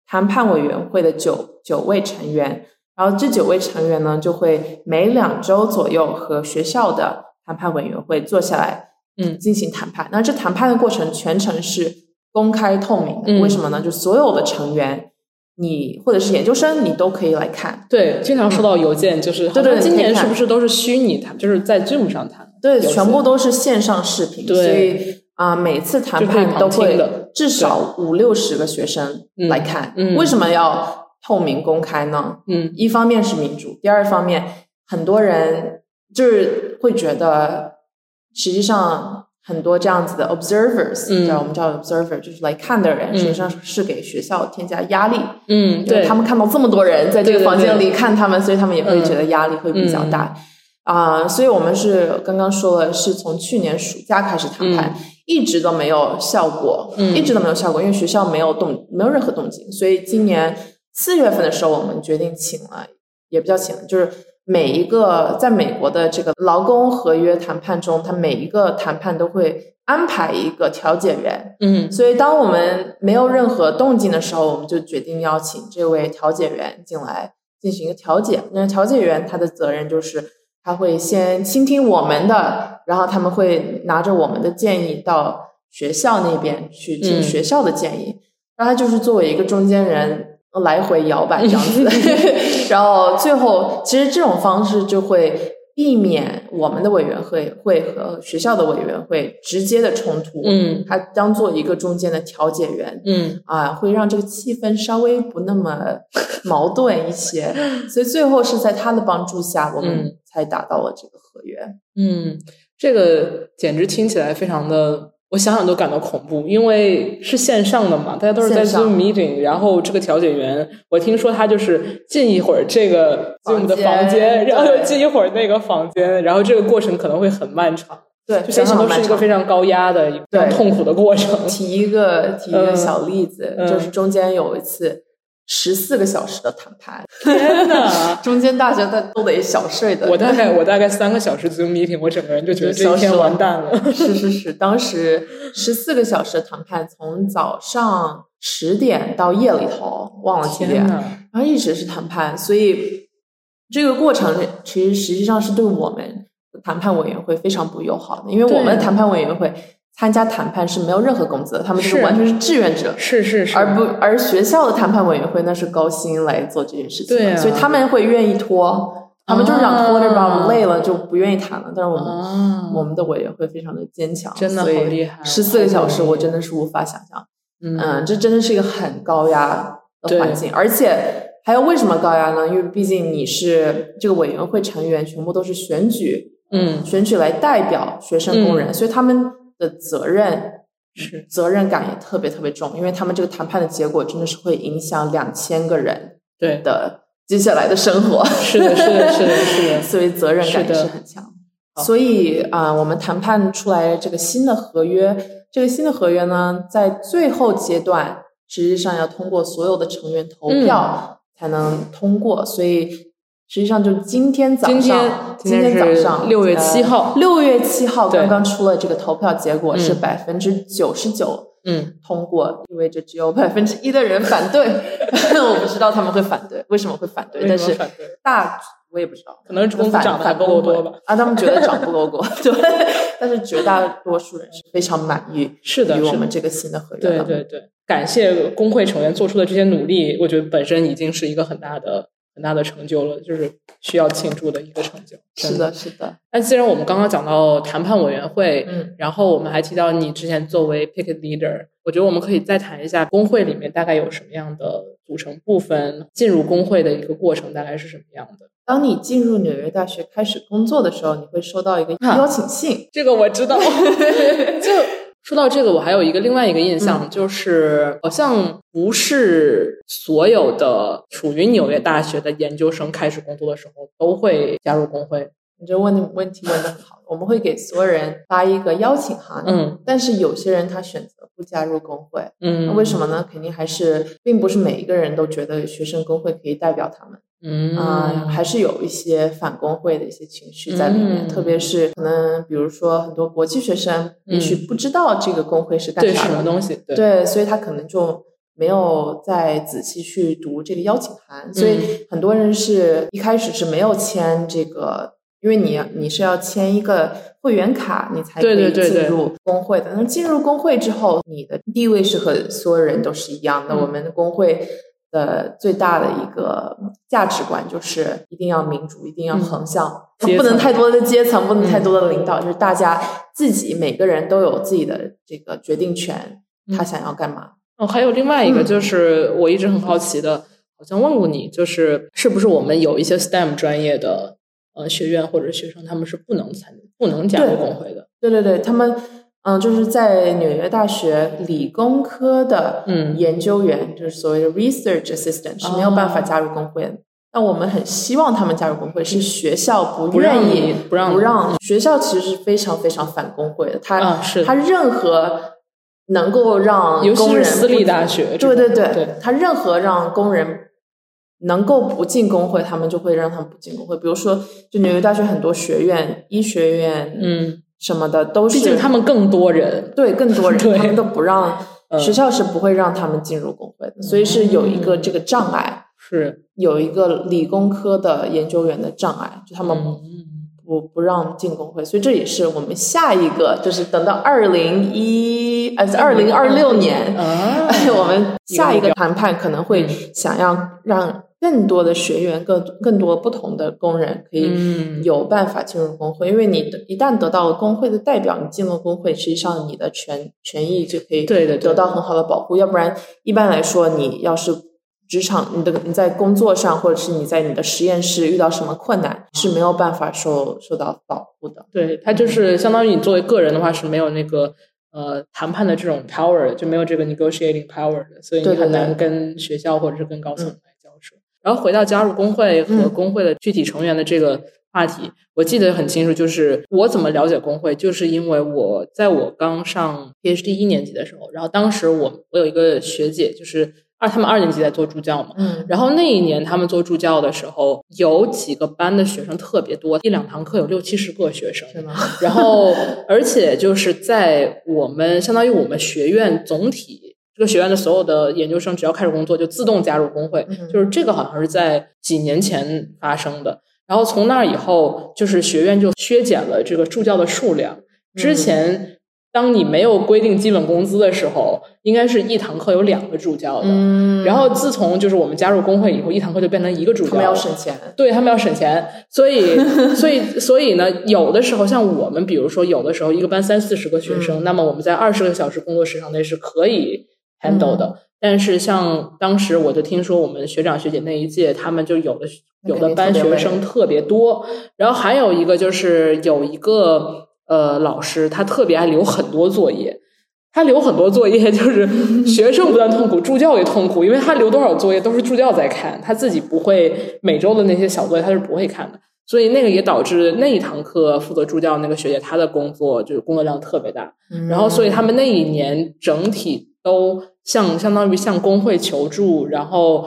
谈判委员会的九九位成员，然后这九位成员呢就会每两周左右和学校的谈判委员会坐下来，嗯，进行谈判。那这谈判的过程全程是公开透明的，为什么呢？就所有的成员。你或者是研究生，你都可以来看。对，经常收到邮件，就是对对，今年是不是都是虚拟谈，就是在 Zoom 上谈？对，全部都是线上视频。所以啊，每次谈判都会至少五六十个学生来看。嗯为什么要透明公开呢？嗯，一方面是民主，第二方面很多人就是会觉得，实际上。很多这样子的 observers，叫我们叫 observer，就是来看的人，实际上是给学校添加压力。嗯，对，他们看到这么多人在这个房间里看他们，所以他们也会觉得压力会比较大。啊，所以我们是刚刚说了，是从去年暑假开始谈判，一直都没有效果，一直都没有效果，因为学校没有动，没有任何动静。所以今年四月份的时候，我们决定请了，也不叫请，就是。每一个在美国的这个劳工合约谈判中，他每一个谈判都会安排一个调解员。嗯，所以当我们没有任何动静的时候，我们就决定邀请这位调解员进来进行一个调解。那调解员他的责任就是他会先倾听我们的，然后他们会拿着我们的建议到学校那边去听学校的建议，然后他就是作为一个中间人。来回摇摆这样子，然后最后其实这种方式就会避免我们的委员会会和学校的委员会直接的冲突。嗯，他当做一个中间的调解员。嗯，啊，会让这个气氛稍微不那么矛盾一些。所以最后是在他的帮助下，我们才达到了这个合约。嗯，这个简直听起来非常的。我想想都感到恐怖，因为是线上的嘛，大家都是在 Zoom meeting，然后这个调解员，我听说他就是进一会儿这个 Zoom 的房间，然后又进一会儿那个房间，然后这个过程可能会很漫长。对，就想想都是一个非常高压的、一个痛苦的过程。提一个提一个小例子，就是中间有一次。十四个小时的谈判，天呐！中间大家都都得小睡的。我大概我大概三个小时 Zoom meeting，我整个人就觉得这一天完蛋了。是是是，当时十四个小时的谈判，从早上十点到夜里头忘了几点，然后一直是谈判，所以这个过程其实实际上是对我们谈判委员会非常不友好的，因为我们的谈判委员会。参加谈判是没有任何工资的，他们就是完全是志愿者，是是是，而不而学校的谈判委员会那是高薪来做这件事情，对，所以他们会愿意拖，他们就是想拖着吧，我们累了就不愿意谈了。但是我们我们的委员会非常的坚强，真的好厉害，十四个小时我真的是无法想象，嗯，这真的是一个很高压的环境，而且还有为什么高压呢？因为毕竟你是这个委员会成员，全部都是选举，嗯，选举来代表学生工人，所以他们。的责任是责任感也特别特别重，因为他们这个谈判的结果真的是会影响两千个人对的接下来的生活。是的，是的，是的，是的，所以责任感也是很强。所以啊，我们谈判出来这个新的合约，这个新的合约呢，在最后阶段实际上要通过所有的成员投票才能通过，所以。实际上，就今天早上，今天早上六月七号，六月七号刚刚出了这个投票结果，是百分之九十九，嗯，通过，意味着只有百分之一的人反对。我不知道他们会反对，为什么会反对？但是大我也不知道，可能是公司涨得还不够多吧？啊，他们觉得涨不够多，对。但是绝大多数人是非常满意，是的，与我们这个新的合约。对对对，感谢工会成员做出的这些努力，我觉得本身已经是一个很大的。很大的成就了，就是需要庆祝的一个成就。是的，是的。那既然我们刚刚讲到谈判委员会，嗯，然后我们还提到你之前作为 picket leader，我觉得我们可以再谈一下工会里面大概有什么样的组成部分，进入工会的一个过程大概是什么样的。当你进入纽约大学开始工作的时候，你会收到一个邀请信。这个我知道。就说到这个，我还有一个另外一个印象，就是好像不是所有的属于纽约大学的研究生开始工作的时候都会加入工会。你这问的问题问的很好，我们会给所有人发一个邀请函。嗯，但是有些人他选择不加入工会。嗯，那为什么呢？肯定还是并不是每一个人都觉得学生工会可以代表他们。嗯啊、还是有一些反工会的一些情绪在里面，嗯特别是可能比如说很多国际学生也许不知道这个工会是干对啥的，什么东西？对对，所以他可能就没有再仔细去读这个邀请函，所以很多人是一开始是没有签这个，因为你你是要签一个会员卡，你才可以进入工会的。那进入工会之后，你的地位是和所有人都是一样的。嗯我们的工会。的最大的一个价值观就是一定要民主，一定要横向，不能太多的阶层，不能太嗯多的领导，就是大家自己每个人都有自己的这个决定权，他想要干嘛。哦，还有另外一个嗯就是我一直很好奇的，好像问过你，就是是不是我们有一些 STEM 专业的呃学院或者学生，他们是不能参不能加入工会的？对对对，他们嗯，就是在纽约大学理工科的嗯。研究员，就是所谓的 research assistant 是没有办法加入工会的。但我们很希望他们加入工会，是学校不愿意不让不让学校其实是非常非常反工会的，他、啊是。他任何能够让尤其工人是私立大学对对对。他任何让工人能够不进工会，他们就会让他们不进工会。比如说，就纽约大学很多学院、医学院，嗯，什么的都是，毕竟他们更多人，对更多人，对他们都不让嗯学校是不会让他们进入工会的，所以是有一个这个障碍，是有一个理工科的研究员的障碍，就他们嗯。不不让进工会，所以这也是我们下一个，就是等到二零一呃二零二六年，啊 我们下一个谈判可能会嗯想要让更多的学员、更更多不同的工人可以嗯有办法进入工会，因为你的一旦得到了工会的代表，你进了工会，实际上你的权权益就可以对得到很好的保护。要不然，一般来说，你要是职场你的你在工作上，或者是你在你的实验室遇到什么困难，是没有办法受受到保护的。对，它就是相当于你作为个人的话是没有那个呃谈判的这种 power，就没有这个 negotiating power 的，所以你很难跟学校或者是跟高层。然后回到加入工会和嗯工会的具体成员的这个话题，我记得很清楚，就是我怎么了解工会，就是因为我在我刚上 PhD 一年级的时候，然后当时我我有一个学姐，就是二他们二年级在做助教嘛，嗯然后那一年他们做助教的时候，有几个班的学生特别多，一两堂课有六七十个学生，是吗？然后，而且就是在我们相当于我们学院总体这个学院的所有的研究生，只要开始工作就自动加入工会，嗯就是这个好像是在几年前发生的。然后从那以后，就是学院就削减了这个助教的数量。之前，当你没有规定基本工资的时候，应该是一堂课有两个助教的。嗯然后自从就是我们加入工会以后，一堂课就变成一个助教。他们要省钱，对他们要省钱，所以 所以所以呢，有的时候像我们，比如说有的时候一个班三四十个学生，嗯那么我们在二十个小时工作时长内是可以 handle 的。嗯但是像当时我就听说我们学长学姐那一届，他们就有的有的班学生特别多，然后还有一个就是有一个呃老师，他特别爱留很多作业。他留很多作业，就是学生不但痛苦，助教也痛苦，因为他留多少作业都是助教在看，他自己不会每周的那些小作业他是不会看的，所以那个也导致那一堂课负责助教那个学姐她的工作就是工作量特别大，然后所以他们那一年整体都向相当于向工会求助，然后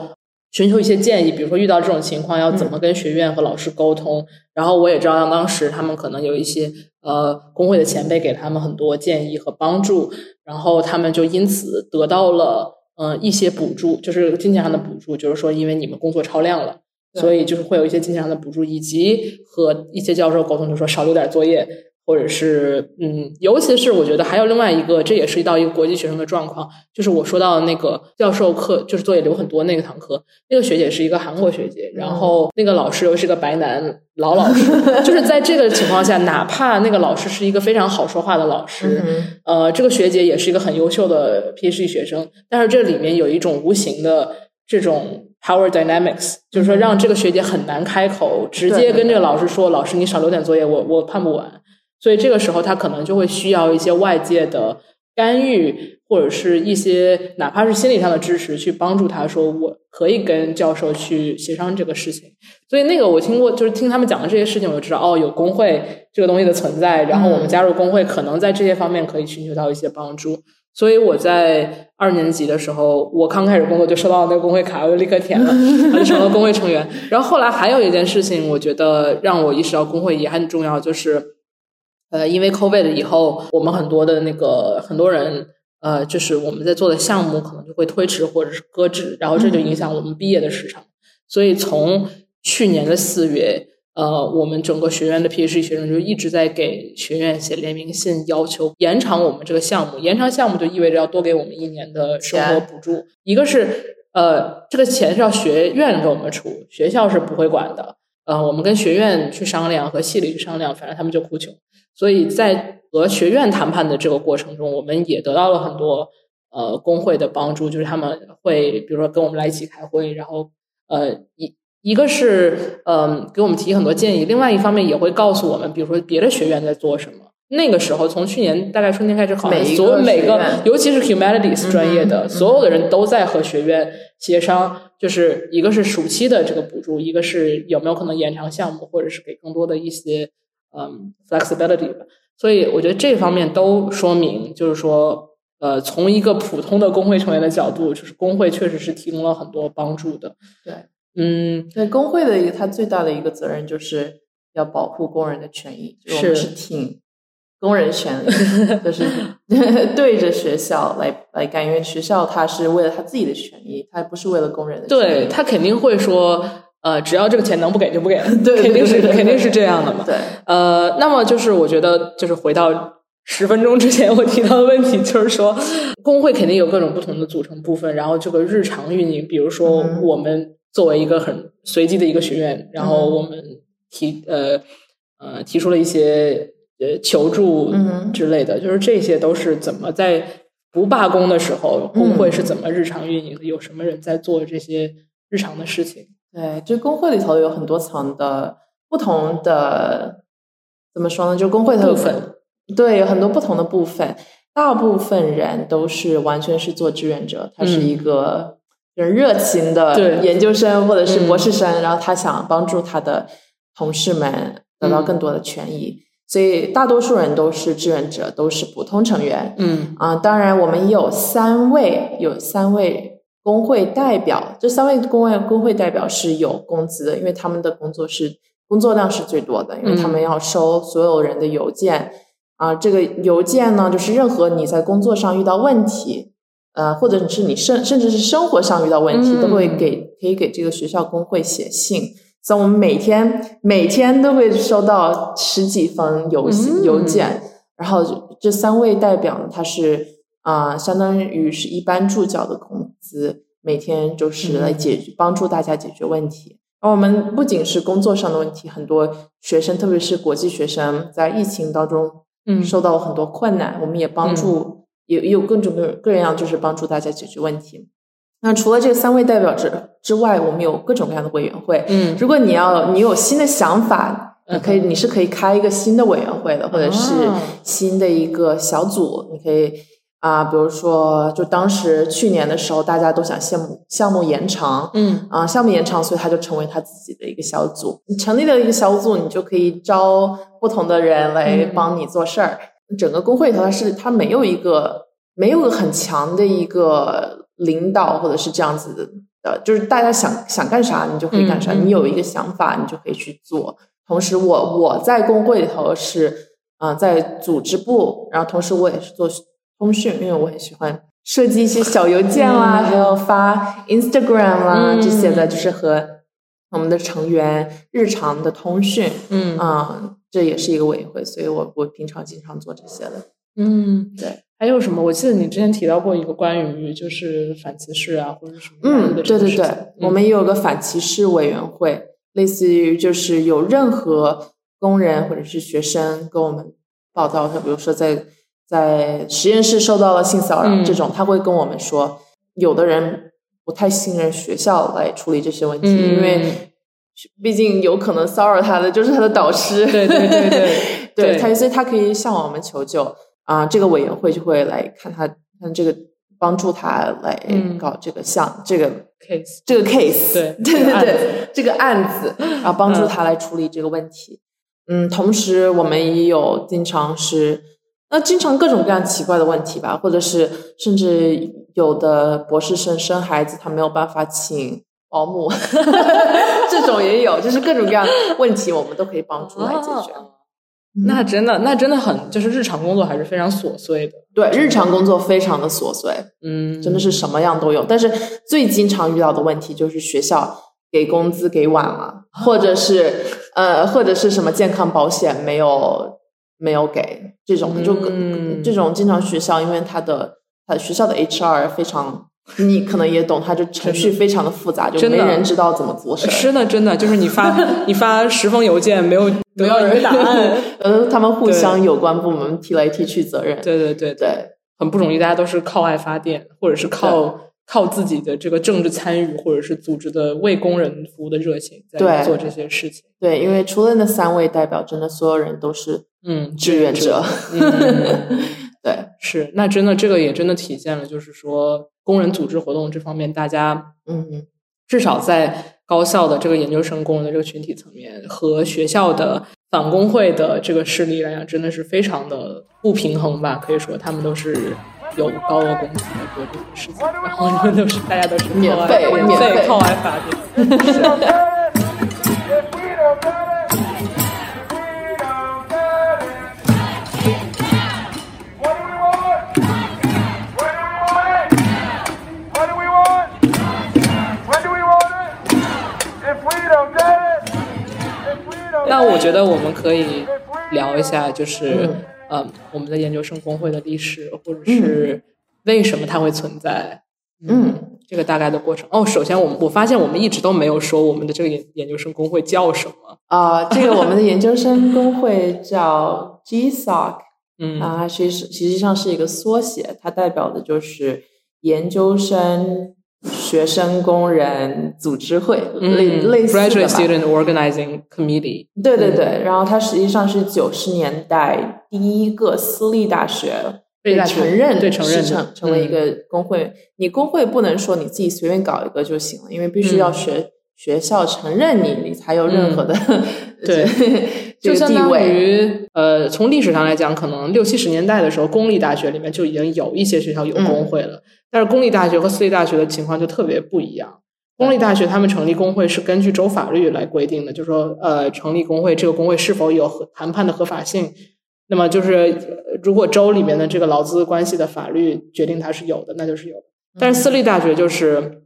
寻求一些建议，比如说遇到这种情况要怎么跟学院和老师沟通。然后我也知道当时他们可能有一些呃工会的前辈给他们很多建议和帮助，然后他们就因此得到了呃一些补助，就是金钱上的补助，就是说因为你们工作超量了。所以就是会有一些金钱上的补助，以及和一些教授沟通，就说少留点作业，或者是嗯，尤其是我觉得还有另外一个，这也涉及到一个国际学生的状况，就是我说到的那个教授课，就是作业留很多那个堂课，那个学姐是一个韩国学姐，然后那个老师又是个白男老老师，就是在这个情况下，哪怕那个老师是一个非常好说话的老师，嗯呃，这个学姐也是一个很优秀的 PhD 学生，但是这里面有一种无形的这种 power dynamics，就是说让这个学姐很难开口，直接跟这个老师说：“老师，你少留点作业，我我判不完。”所以这个时候，他可能就会需要一些外界的干预，或者是一些哪怕是心理上的支持，去帮助他说：“我可以跟教授去协商这个事情。”所以那个我听过，就是听他们讲的这些事情，我就知道哦，有工会这个东西的存在，然后我们加入工会，可能在这些方面可以寻求到一些帮助。所以我在二年级的时候，我刚开始工作就收到了那个工会卡，我就立刻填了，就成了工会成员。然后后来还有一件事情，我觉得让我意识到工会也很重要，就是呃，因为 COVID 以后，我们很多的那个很多人。呃，就是我们在做的项目可能就会推迟或者是搁置，然后这就影响我们毕业的时长。所以从去年的四月，呃，我们整个学院的 PhD 学生就一直在给学院写联名信，要求延长我们这个项目。延长项目就意味着要多给我们一年的生活补助。一个是呃，这个钱是要学院给我们出，学校是不会管的。呃，我们跟学院去商量，和系里去商量，反正他们就哭穷。所以在和学院谈判的这个过程中，我们也得到了很多呃工会的帮助，就是他们会比如说跟我们来一起开会，然后呃一一个是嗯给我们提很多建议，另外一方面也会告诉我们，比如说别的学院在做什么。那个时候从去年大概春天开始，好像所有每个尤其是 humanities 专业的所有的人都在和学院协商，就是一个是暑期的这个补助，一个是有没有可能延长项目，或者是给更多的一些。嗯，flexibility 吧，所以我觉得这方面都说明，就是说，呃，从一个普通的工会成员的角度，就是工会确实是提供了很多帮助的。对，嗯，对，工会的一个它最大的一个责任就是要保护工人的权益，是是挺工人权利，就是 对着学校来来干，因为学校它是为了他自己的权益，它不是为了工人的。对他肯定会说。呃，只要这个钱能不给就不给，对，肯定是肯定是这样的嘛。对，呃，那么就是我觉得，就是回到十分钟之前我提到的问题，就是说，工会肯定有各种不同的组成部分，然后这个日常运营，比如说我们作为一个很随机的一个学院，然后我们提呃呃提出了一些呃求助之类的，就是这些都是怎么在不罢工的时候，工会是怎么日常运营的？有什么人在做这些日常的事情？对，就工会里头有很多层的不同的，怎么说呢？就工会部分，对，有很多不同的部分。大部分人都是完全是做志愿者，他是一个很热情的研究生或者是博士生，然后他想帮助他的同事们得到更多的权益，所以大多数人都是志愿者，都是普通成员。嗯啊，当然我们有三位，有三位。工会代表，这三位工会工会代表是有工资的，因为他们的工作是工作量是最多的，因为他们要收所有人的邮件啊。这个邮件呢，就是任何你在工作上遇到问题，呃，或者是你甚甚至是生活上遇到问题，都会给可以给这个学校工会写信。所以我们每天每天都会收到十几封邮邮件，然后这三位代表呢他是。啊，相当于是一般助教的工资，每天就是来解决帮助大家解决问题。而我们不仅是工作上的问题，很多学生，特别是国际学生，在疫情当中，嗯，受到了很多困难，我们也帮助，也也有各种各各样，就是帮助大家解决问题。那除了这三位代表之之外，我们有各种各样的委员会。嗯，如果你要你有新的想法，你可以你是可以开一个新的委员会的，或者是新的一个小组，你可以。啊，比如说，就当时去年的时候，大家都想项目项目延长，嗯，啊，项目延长，所以他就成为他自己的一个小组。你成立了一个小组，你就可以招不同的人来帮你做事儿。整个工会头，它是它没有一个没有个很强的一个领导，或者是这样子的，就是大家想想干啥，你就可以干啥。你有一个想法，你就可以去做。同时，我我在工会里头是啊，在组织部，然后同时我也是做。通讯，因为我很喜欢设计一些小邮件啦，还有发 Instagram 啦这些的，就是和我们的成员日常的通讯。嗯啊，这也是一个委员会，所以我我平常经常做这些的。嗯，对。还有什么？我记得你之前提到过一个关于就是反歧视啊，或者什么嗯，对对对，我们也有个反歧视委员会，类似于就是有任何工人或者是学生跟我们报道，他比如说在。在实验室受到了性骚扰，这种他会跟我们说，有的人不太信任学校来处理这些问题，因为毕竟有可能骚扰他的就是他的导师，对对对对，对他所以他可以向我们求救啊，这个委员会就会来看他看这个帮助他来搞这个项这个 case 这个 case，对对对对这个案子，然后帮助他来处理这个问题。嗯，同时我们也有经常是。那经常各种各样奇怪的问题吧，或者是甚至有的博士生生孩子，他没有办法请保姆 这种也有，就是各种各样的问题，我们都可以帮助来解决。哦那真的，那真的很，就是日常工作还是非常琐碎的。对，日常工作非常的琐碎，嗯，真的是什么样都有。但是最经常遇到的问题就是学校给工资给晚了，或者是呃，或者是什么健康保险没有没有给这种的，就嗯这种经常学校因为他的他学校的 HR 非常。你可能也懂，他就程序非常的复杂，就没人知道怎么做事儿。是的，真的就是你发 你发十封邮件，没有没有人答 案，呃，他们互相有关部门踢来踢去责任。对对对对，很不容易，大家都是靠爱发电，或者是靠靠自己的这个政治参与，或者是组织的为工人服务的热情，在做这些事情。对，因为除了那三位代表，真的所有人都是嗯，志愿者。嗯，对，是，那真的这个也真的体现了，就是说工人组织活动这方面，大家嗯，至少在高校的这个研究生工人的这个群体层面，和学校的反工会的这个势力来讲，真的是非常的不平衡吧？可以说他们都是有高额工资来做这些事情，然后他们都是大家都是免费免免费靠爱发电。那我觉得我们可以聊一下，就是嗯呃，我们的研究生工会的历史，或者是为什么它会存在。嗯，这个大概的过程。哦，首先我们我发现我们一直都没有说我们的这个研研究生工会叫什么。啊、这个我们的研究生工会叫 GSOC 嗯啊，它其实实际上是一个缩写，它代表的就是研究生学生工人组织会，类类似的嗯 Graduate。Student Organizing Committee。对对对，然后它实际上是九十年代第一个私立大学被承认，对承认成成为一嗯个工会。你工会不能说你自己随便搞一个就行了，因为必须要嗯学、学校承认你，你才有任何的、对这个 就相当。于，呃，从历史上来讲，可能六七十年代的时候，公立大学里面就已经有一些学校有工会了，但是公立大学和私立大学的情况就特别不一样。公立大学他们成立工会是根据州法律来规定的，就是说，呃，成立工会这个工会是否有合谈判的合法性。那么就是，呃如果州里面的这个劳资关系的法律决定它是有的，那就是有的。但是私立大学就是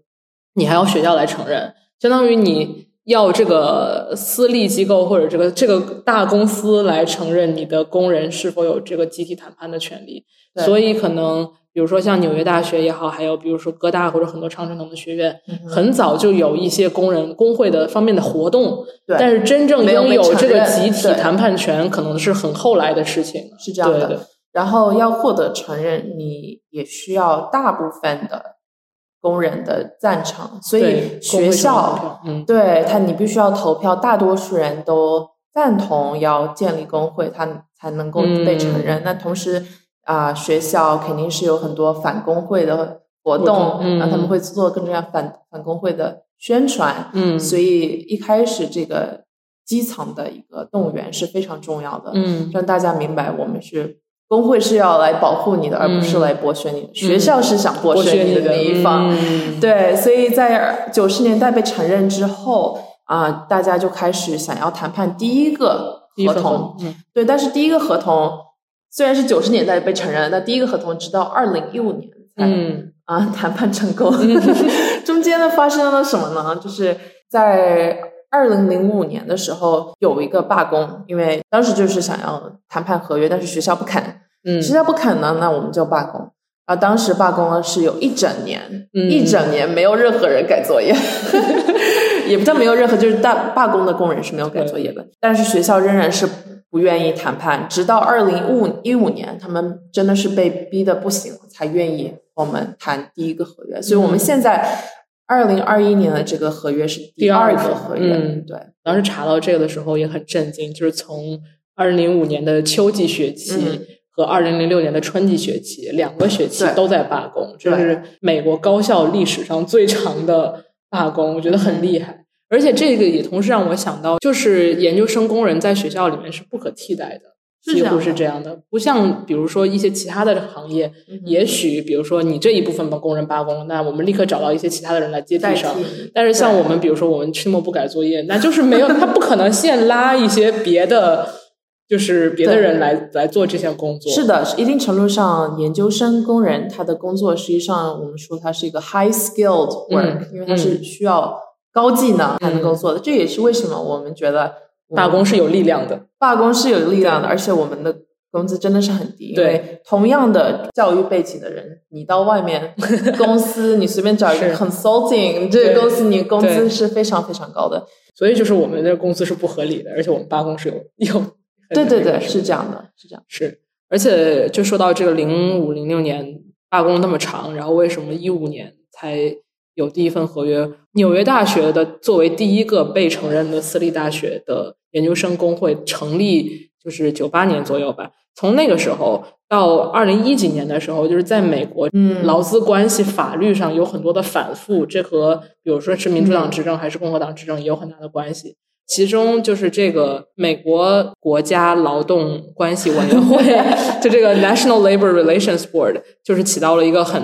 你还要学校来承认，相当于你要这个私立机构或者这个这个大公司来承认你的工人是否有这个集体谈判的权利。对所以可能比如说像纽约大学也好，还有比如说哥大或者很多常春藤的学院，很早就有一些工人工会的方面的活动，对但是真正拥有这个集体谈判权，可能是很后来的事情。是这样的对对然后要获得承认，你也需要大部分的工人的赞成，所以学校票嗯。对他你必须要投票，大多数人都赞同要建立工会，他才能够被承认。嗯那同时啊、学校肯定是有很多反工会的活动，动嗯那他们会做更多样反反工会的宣传，嗯。所以一开始这个基层的一个动员是非常重要的，嗯。让大家明白我们是工会是要来保护你的，而不是来剥削你的。学校是想剥剥削你的那一方，嗯对，所以在九十年代被承认之后啊、大家就开始想要谈判第一个合同，嗯对，但是第一个合同虽然是九十年代被承认，但第一个合同直到二零一五年才、嗯啊谈判成功。中间呢发生了什么呢？就是在二零零五年的时候有一个罢工，因为当时就是想要谈判合约，但是学校不肯，嗯学校不肯呢，那我们就罢工。啊，当时罢工了是有一整年，嗯一整年没有任何人改作业，也不叫没有任何，就是大罢工的工人是没有改作业的。但是学校仍然是不愿意谈判，直到二零一五一五年，他们真的是被逼的不行了，才愿意和我们谈第一个合约。所以我们现在二零二一年的这个合约是第二个合约，嗯对，当时查到这个的时候也很震惊，就是从二零零五年的秋季学期嗯和二零零六年的春季学期、两个学期都在罢工，这是美国高校历史上最长的罢工，我觉得很厉嗯害。而且这个也同时让我想到，就是研究生工人在学校里面是不可替代的。几乎是这样的，不像比如说一些其他的行业，也许比如说你这一部分的工人罢工，那我们立刻找到一些其他的人来接替上。但是像我们，比如说我们期末不改作业，那就是没有，他不可能现拉一些别的，就是别的人来来做这项工作。是的，一定程度上，研究生工人他的工作实际上我们说他是一个 high skilled work，因为他是需要高技能才能够做的。这也是为什么我们觉得。罢工是有力量的，罢工是有力量的，而且我们的工资真的是很低。对，同样的教育背景的人，你到外面 公司，你随便找一个 consulting 这个公司，你工资是非常非常高的。所以就是我们的工资是不合理的，而且我们罢工是有有。对对对，是这样的，是这样。是，而且就说到这个零五零六年罢工那么长，然后为什么一五年才？有第一份合约，纽约大学的作为第一个被承认的私立大学的研究生工会成立，就是九八年左右吧。从那个时候到二零一几年的时候，就是在美国，嗯，劳资关系法律上有很多的反复，这和比如说是民主党执政还是共和党执政也有很大的关系。其中就是这个美国国家劳动关系委员会，就这个 National Labor Relations Board，就是起到了一个很。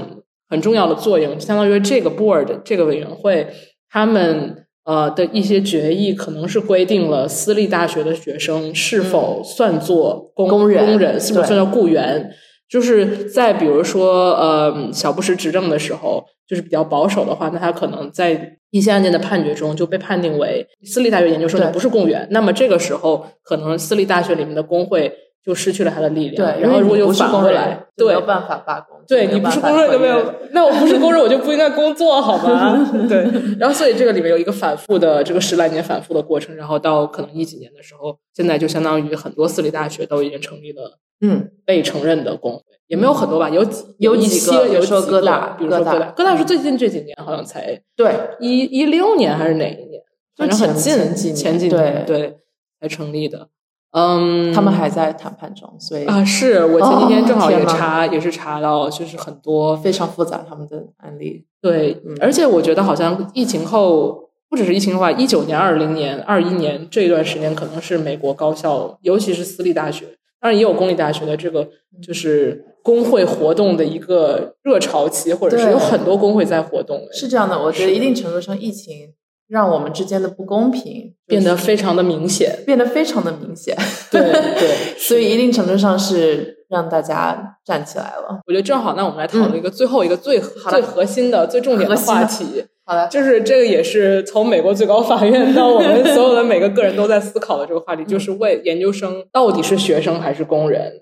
很重要的作用，相当于这个 board 这个委员会，他们呃的一些决议，可能是规定了私立大学的学生是否算作工工人，工人是否算作雇员。就是在比如说呃小布什执政的时候，就是比较保守的话，那他可能在一些案件的判决中就被判定为私立大学研究生不是公务员。那么这个时候，可能私立大学里面的工会。就失去了他的力量。对，然后如果又反过来，对，没有办法罢工。对你不是工人就没有，那我不是工人，我就不应该工作，好吗？对。然后，所以这个里面有一个反复的，这个十来年反复的过程。然后到可能一几年的时候，现在就相当于很多私立大学都已经成立了，嗯，被承认的工会，也没有很多吧，有几有几个，有说哥大，比如说哥大，哥大是最近这几年好像才对一一六年还是哪一年，反正很近，前几年对才成立的。嗯，他们还在谈判中，所以啊，是我前几天正好也查，也是查到，就是很多非常复杂他们的案例。对，而且我觉得好像疫情后，不只是疫情的话，一九年、二零年、二一年这一段时间，可能是美国高校，尤其是私立大学，当然也有公立大学的这个，就是工会活动的一个热潮期，或者是有很多工会在活动。是这样的，我觉得一定程度上，疫情。让我们之间的不公平变得非常的明显，变得非常的明显。对对，所以一定程度上是让大家站起来了。我觉得正好，那我们来讨论一个最后一个最最核心的、最重点的话题。好的，就是这个也是从美国最高法院到我们所有的每个个人都在思考的这个话题，就是为研究生到底是学生还是工人？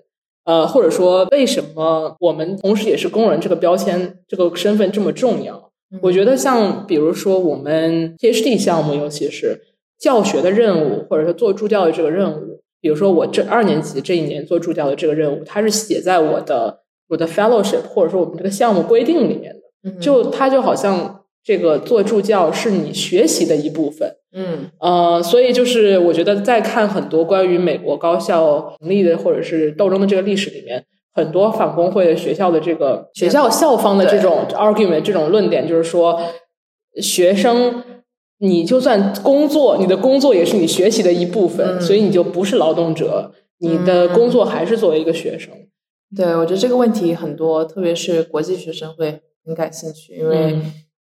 呃，或者说为什么我们同时也是工人这个标签、这个身份这么重要？我觉得像比如说我们 PhD 项目，尤其是教学的任务，或者说做助教的这个任务，比如说我这二年级这一年做助教的这个任务，它是写在我的我的 fellowship 或者说我们这个项目规定里面的，就它就好像这个做助教是你学习的一部分，嗯呃，所以就是我觉得在看很多关于美国高校成立的或者是斗争的这个历史里面。很多反工会的学校的这个学校校方的这种 argument 这种论点，就是说，学生你就算工作，你的工作也是你学习的一部分，所以你就不是劳动者，你的工作还是作为一个学生。对，我觉得这个问题很多，特别是国际学生会很感兴趣，因为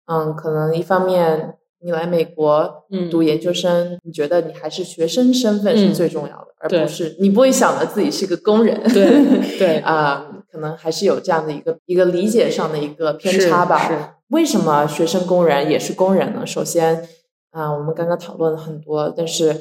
嗯，可能一方面。你来美国读研究生，你觉得你还是学生身份是最重要的，而不是你不会想着自己是个工人。对对啊，可能还是有这样的一个一个理解上的一个偏差吧。为什么学生工人也是工人呢？首先啊，我们刚刚讨论了很多，但是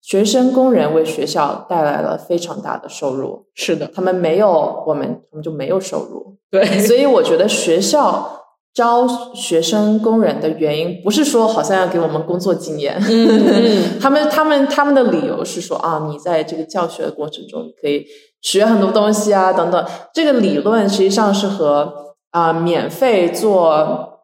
学生工人为学校带来了非常大的收入。是的，他们没有我们，我们就没有收入。对，所以我觉得学校。招学生工人的原因不是说好像要给我们工作经验，他们他们他们的理由是说啊，你在这个教学的过程中你可以学很多东西啊等等。这个理论实际上是和啊免费做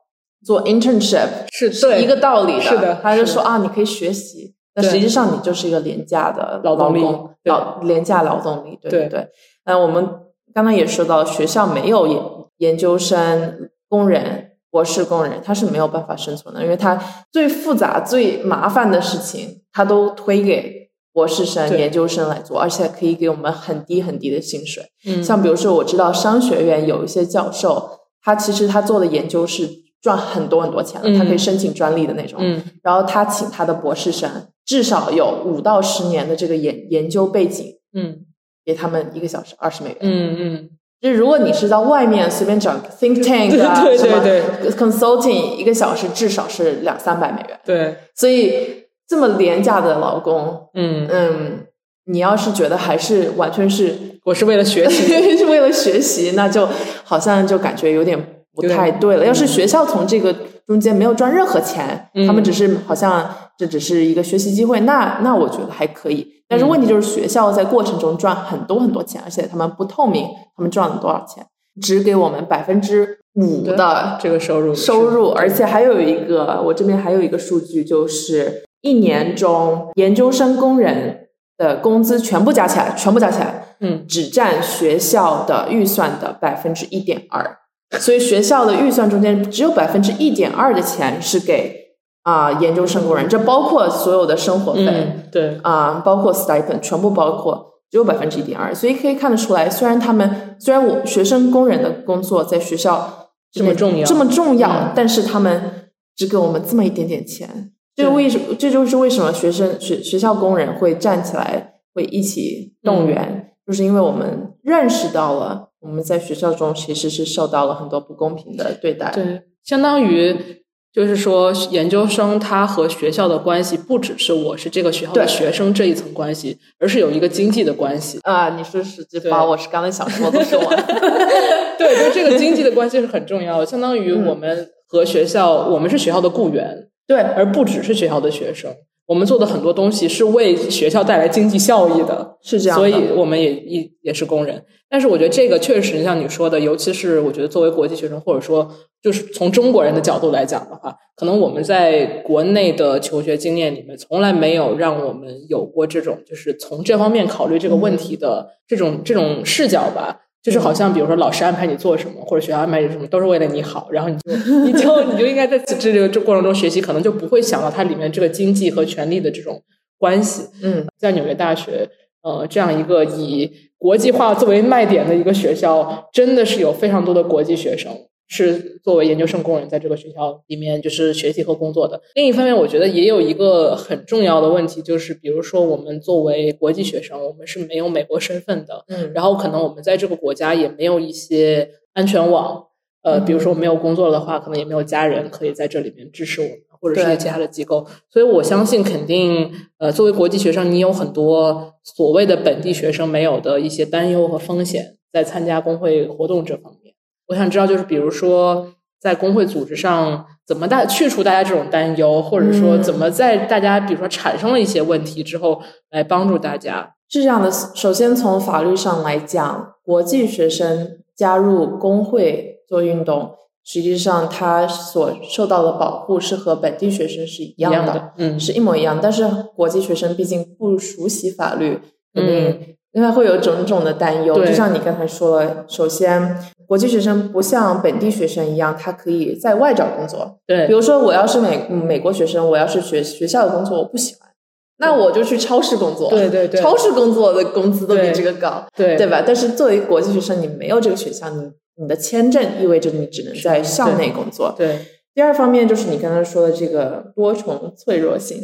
做 internship 是是一个道理的。是的，他就说啊，你可以学习，但实际上你就是一个廉价的劳动力，劳廉价劳动力，对对对。那我们刚刚也说到，学校没有研研究生。工人、博士工人，他是没有办法生存的，因为他最复杂、最麻烦的事情，他都推给博士生、研究生来做，而且可以给我们很低很低的薪水。嗯像比如说，我知道商学院有一些教授，他其实他做的研究是赚很多很多钱的，嗯他可以申请专利的那种。嗯然后他请他的博士生至少有五到十年的这个研研究背景，嗯给他们一个小时二十美元。嗯嗯，就是如果你是在外面随便找个 think tank 啊，对对什么对。consulting 一个小时至少是两三百美元，对，所以这么廉价的劳工，嗯，嗯，你要是觉得还是完全是我是为了学习，是为了学习，那就好像就感觉有点不太对了。要是学校从这个中间没有赚任何钱，嗯。他们只是好像这只是一个学习机会，那那我觉得还可以。但是问题就是学校在过程中赚很多很多钱，而且他们不透明，他们赚了多少钱，只给我们百分之五的这个收入收入，而且还有一个，我这边还有一个数据，就是一年中研究生工人的工资全部加起来，全部加起来，嗯。只占学校的预算的百分之一点二，所以学校的预算中间只有百分之一点二的钱是给啊、研究生工人，这包括所有的生活费。嗯，对，啊、包括 stipend，全部包括只有百分之一点二，所以可以看得出来，虽然他们虽然我学生工人的工作在学校这么重要这么重要，嗯但是他们只给我们这么一点点钱，这为什么？这就是为什么学生学学校工人会站起来，会一起动员，就是因为我们认识到了我们在学校中其实是受到了很多不公平的对待。对，相当于就是说，研究生他和学校的关系不只是我是这个学校的学生这一层关系，而是有一个经济的关系。啊、你说是实际把我是刚才想说的说完。对，就这个经济的关系是很重要的，相当于我们和学校，我们是学校的雇员，对，而不只是学校的学生。我们做的很多东西是为学校带来经济效益的，是这样的。所以我们也也也是工人。但是我觉得这个确实像你说的，尤其是我觉得作为国际学生，或者说就是从中国人的角度来讲的话，可能我们在国内的求学经验里面，从来没有让我们有过这种就是从这方面考虑这个问题的这种这种视角吧。就是好像比如说老师安排你做什么，或者学校安排你什么，都是为了你好，然后你就 你就你就应该在这个这过程中学习，可能就不会想到它里面这个经济和权力的这种关系。嗯，在纽约大学，呃，这样一个以国际化作为卖点的一个学校，真的是有非常多的国际学生是作为研究生工人在这个学校里面就是学习和工作的。另一方面，我觉得也有一个很重要的问题，就是比如说我们作为国际学生，我们是没有美国身份的，嗯然后可能我们在这个国家也没有一些安全网。呃，比如说我没有工作的话，可能也没有家人可以在这里面支持我们，或者是一些其他的机构。所以我相信，肯定呃，作为国际学生，你有很多所谓的本地学生没有的一些担忧和风险，在参加工会活动这方面。我想知道，就是比如说在工会组织上，怎么大去除大家这种担忧，或者说嗯怎么在大家比如说产生了一些问题之后，来帮助大家。是这样的，首先从法律上来讲，国际学生加入工会做运动，实际上他所受到的保护是和本地学生是一样的，样的嗯是一模一样。但是国际学生毕竟不熟悉法律，肯定嗯因为会有种种的担忧。就像你刚才说了，首先国际学生不像本地学生一样，他可以在外找工作。对比，如说，我要是美嗯美国学生，我要是学学校的工作我不喜欢，那我就去超市工作。对对对超市工作的工资都比这个高，对对吧？但是作为国际学生，你没有这个选项，你你的签证意味着你只能在校内工作。对，第二方面就是你刚才说的这个多重脆弱性，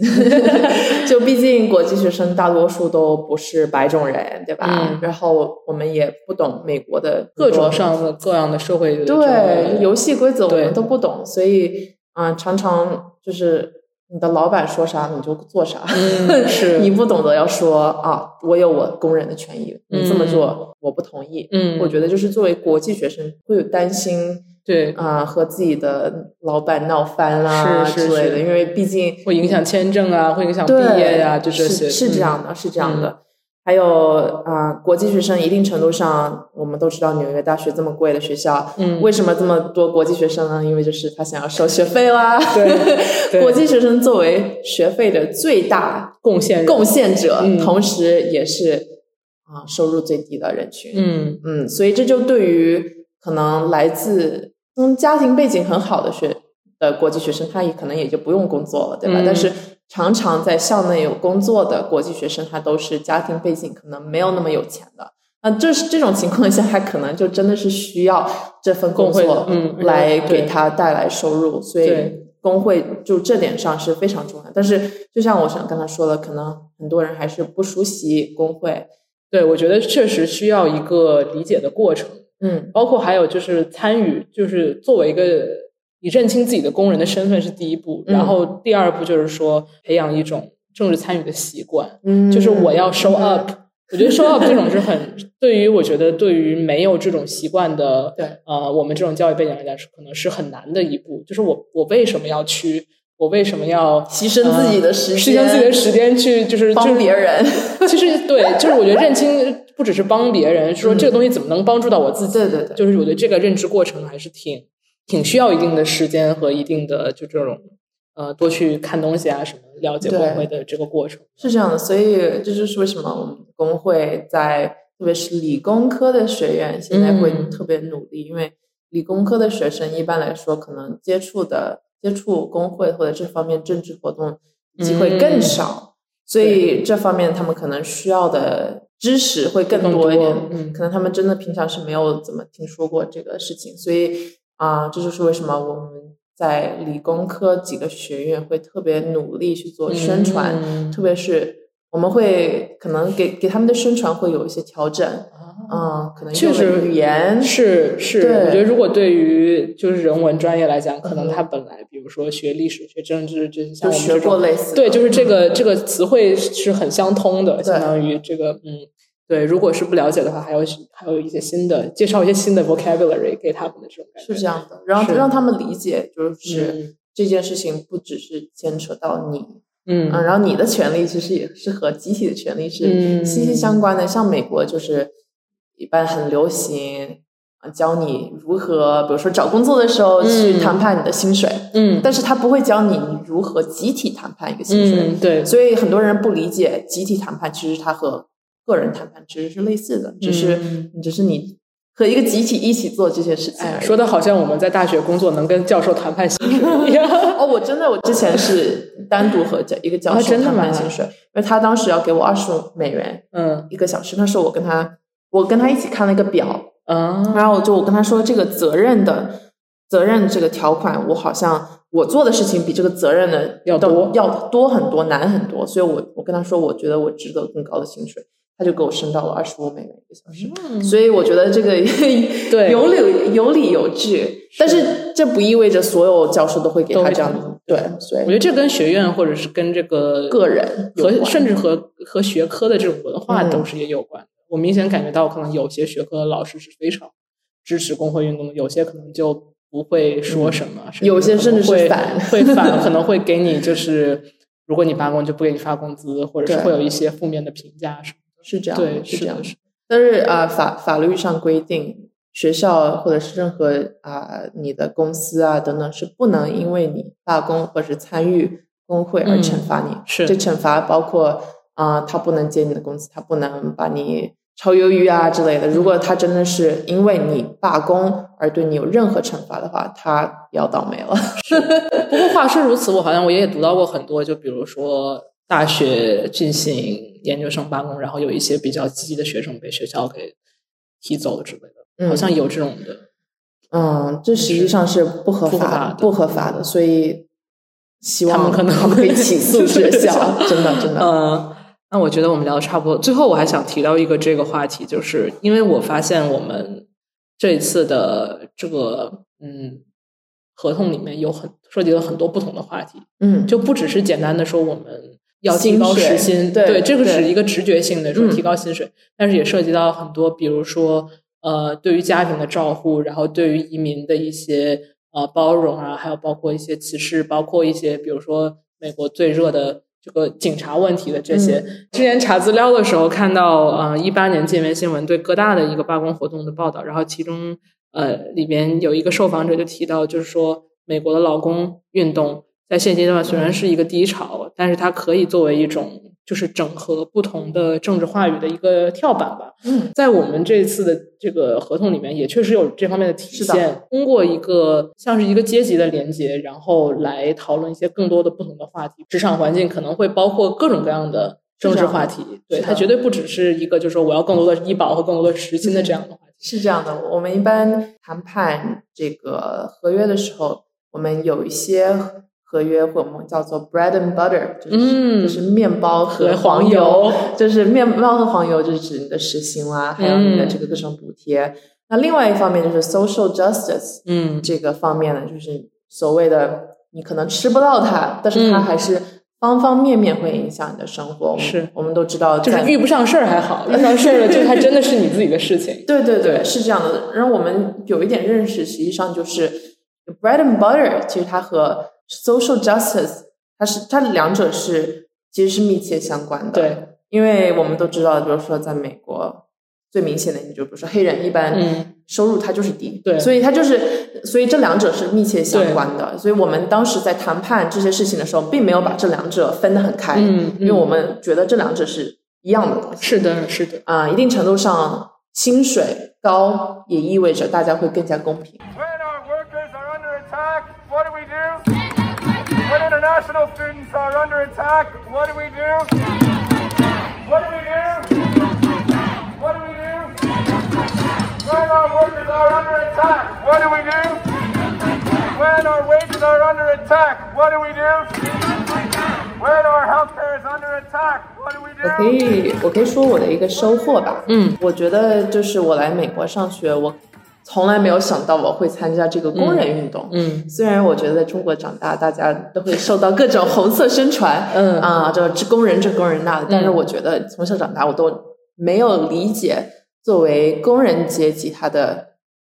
就毕竟国际学生大多数都不是白种人，对吧？嗯然后我们也不懂美国的各种上的各样的社会的对游戏规则我们都不懂，所以啊、呃常常就是你的老板说啥你就做啥，嗯 是你不懂得要说啊，我有我工人的权益，你这么嗯做我不同意。嗯，我觉得就是作为国际学生会有担心对啊、和自己的老板闹翻啦之类的，因为毕竟会影响签证啊，会影响毕业呀、就这些是是这嗯样的，是这样的。还有啊、国际学生一定程度上，我们都知道纽约大学这么贵的学校，嗯为什么这么多国际学生呢？因为就是他想要收学费啦。对对国际学生作为学费的最大贡献贡献者，嗯同时也是啊、收入最低的人群。嗯嗯，所以这就对于可能来自嗯家庭背景很好的学的国际学生，他也可能也就不用工作了，对吧？嗯但是常常在校内有工作的国际学生，他都是家庭背景可能没有那么有钱的。那这是这种情况下，他可能就真的是需要这份工作，嗯，来给他带来收入。所以工会就这点上是非常重要。但是就像我想刚才说的，可能很多人还是不熟悉工会。对，我觉得确实需要一个理解的过程。嗯，包括还有就是参与，就是作为一个你认清自己的工人的身份是第一步，然后第二步就是说培养一种政治参与的习惯。嗯，就是我要 show up。我觉得 show up 这种是很对于我觉得对于没有这种习惯的，对，呃，我们这种教育背景来讲是可能是很难的一步。就是我我为什么要去？我为什么要牺牲自己的时间？牺牲自己的时间去就是帮别人？其实对，就是我觉得认清不只是帮别人，说这个东西怎么能帮助到我自己？对对对，就是我觉得这个认知过程还是挺挺需要一定的时间和一定的就这种呃多去看东西啊什么，了解工会的这个过程是这样的。所以这就是为什么我们工会在特别是理工科的学院现在会特别努力，因为理工科的学生一般来说可能接触的。接触工会或者这方面政治活动机会更少，所以这方面他们可能需要的知识会更多一点。嗯，可能他们真的平常是没有怎么听说过这个事情，所以啊，这就是为什么我们在理工科几个学院会特别努力去做宣传，特别是我们会可能给给他们的宣传会有一些调整。嗯，可能确实语言是是，我觉得如果对于就是人文专业来讲，可能他本来比如说学历史、学政治，就像我们学过类似，对，就是这个这个词汇是很相通的，相当于这个嗯，对。如果是不了解的话，还有还有一些新的介绍一些新的 vocabulary 给他们的这种感觉，是这样的，然后让他们理解，就是这件事情不只是牵扯到你，嗯，然后你的权利其实也是和集体的权利是息息相关的，像美国就是。一般很流行啊，教你如何，比如说找工作的时候去谈判你的薪水，嗯，但是他不会教你如何集体谈判一个薪水，对，所以很多人不理解集体谈判，其实它和个人谈判其实是类似的，只是只是你和一个集体一起做这些事情。说的好像我们在大学工作能跟教授谈判薪水一样。哦，我真的，我之前是单独和一个教授谈判薪水，因为他当时要给我二十五美元，嗯，一个小时，那时候我跟他。我跟他一起看了一个表，嗯，然后我就我跟他说这个责任的责任这个条款，我好像我做的事情比这个责任的要多要多很多难很多，所以我我跟他说我觉得我值得更高的薪水，他就给我升到了二十五美元一个小时，所以我觉得这个对 有理有理有据，但是这不意味着所有教授都会给他这样的对，所以我觉得这跟学院或者是跟这个个人和甚至和和学科的这种文化都是也有关。我明显感觉到，可能有些学科的老师是非常支持工会运动的，有些可能就不会说什么，有些甚至会反，会反，可能会给你就是，如果你罢工就不给你发工资，或者是会有一些负面的评价什么的，是这样，对，是这样。是，但是啊，法法律上规定，学校或者是任何啊，你的公司啊等等，是不能因为你罢工或者是参与工会而惩罚你。是，这惩罚包括啊，他不能接你的工资，他不能把你。超鱿鱼啊之类的，如果他真的是因为你罢工而对你有任何惩罚的话，他要倒霉了。不过话虽如此，我好像我也读到过很多，就比如说大学进行研究生罢工，然后有一些比较积极的学生被学校给踢走之类的，好像有这种的。嗯，这实际上是不合法、不合法的，所以希望他们可能他们可以起诉学校，真的真的。嗯。那我觉得我们聊的差不多。最后，我还想提到一个这个话题，就是因为我发现我们这一次的这个嗯合同里面有很涉及了很多不同的话题，嗯，就不只是简单的说我们要提高时薪，对，这个是一个直觉性的说提高薪水，但是也涉及到很多，比如说呃对于家庭的照顾，然后对于移民的一些呃包容啊，还有包括一些歧视，包括一些比如说美国最热的。这个警察问题的这些，之前查资料的时候看到，呃，一八年界面新闻对哥大的一个罢工活动的报道，然后其中呃里边有一个受访者就提到，就是说美国的劳工运动在现阶段虽然是一个低潮，但是它可以作为一种就是整合不同的政治话语的一个跳板吧。嗯，在我们这次的这个合同里面，也确实有这方面的体是现。的通过一个像是一个阶级的连接，然后来讨论一些更多的不同的话题。职场环境可能会包括各种各样的政治话题，对它绝对不只是一个就是说我要更多的医保和更多的时薪的这样的话题。是这样的，我们一般谈判这个合约的时候，我们有一些合约或我们叫做 bread and butter，就是、嗯就是面包和和黄黄油就是面包和黄油就是指你的时薪啦，还有你的这个各种补贴。那另外一方面就是 social justice，嗯这个方面呢，就是所谓的你可能吃不到它，但是它嗯还是方方面面会影响你的生活。是我们都知道在，就是遇不上事儿还好，遇上事儿了就它真的是你自己的事情。对 对对，对是这样的。让我们有一点认识，实际上就是 bread and butter，其实它和 social justice，它是它两者是其实是密切相关的。，对，因为我们都知道，比如说在美国最明显的，你就比如说黑人一般嗯收入它就是低，对所以它就是，所以这两者是密切相关的。所以我们当时在谈判这些事情的时候，并没有把这两者分得很开，嗯因为我们觉得这两者是一样的东西。是的，是的。啊、一定程度上，薪水高也意味着大家会更加公平。When international students are under attack, what do we do? What do we do? What do we do? When our workers are under attack, what do we do? When our wages are under attack, what do we do? When our healthcare is under attack, what do we 我 do? 可以，我可以说我的一个收获吧。嗯，我觉得就是我来美国上学，我 从来没有想到我会参加这个工人运动。嗯虽然我觉得在中国长大，大家都会受到各种红色宣传，嗯啊，这这工人这工人那的，但是我觉得从小长大我都没有理解作为工人阶级他的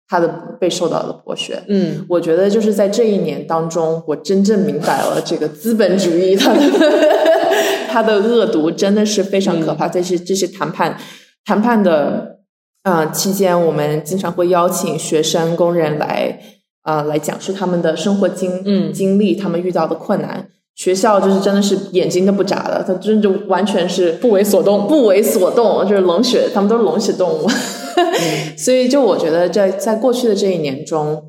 他的被受到的剥削。嗯我觉得就是在这一年当中，我真正明白了这个资本主义它的 它的恶毒真的是非常可怕。这些这些谈判谈判的呃期间，我们经常会邀请学生工人来呃来讲述他们的生活经嗯经历，他们遇到的困难。学校就是真的是眼睛都不眨的，他真的就完全是不为所动不为所动，就是冷血，他们都是冷血动物。所以，就我觉得在在过去的这一年中，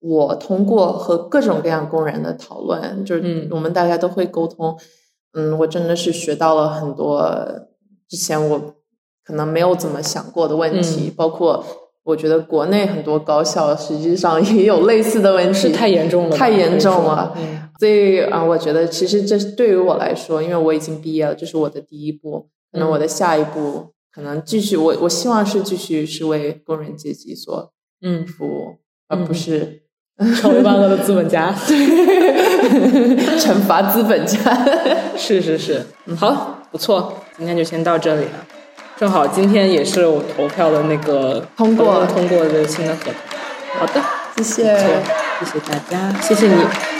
我通过和各种各样工人的讨论，就是嗯我们大家都会沟通，嗯，我真的是学到了很多之前我可能没有怎么想过的问题，包括我觉得国内很多高校实际上也有类似的问题，是太严重了，太严重了。嗯所以啊、我觉得其实这对于我来说，因为我已经毕业了，这是我的第一步。可能我的下一步，可能继续，我我希望是继续是为工人阶级所嗯，服务，而不是 成为万恶的资本家。惩罚资本家。是是是，嗯，好，不错，今天就先到这里了。正好今天也是我投票的那个通过通过的新的合同。好的，谢谢。谢谢大家，谢谢你。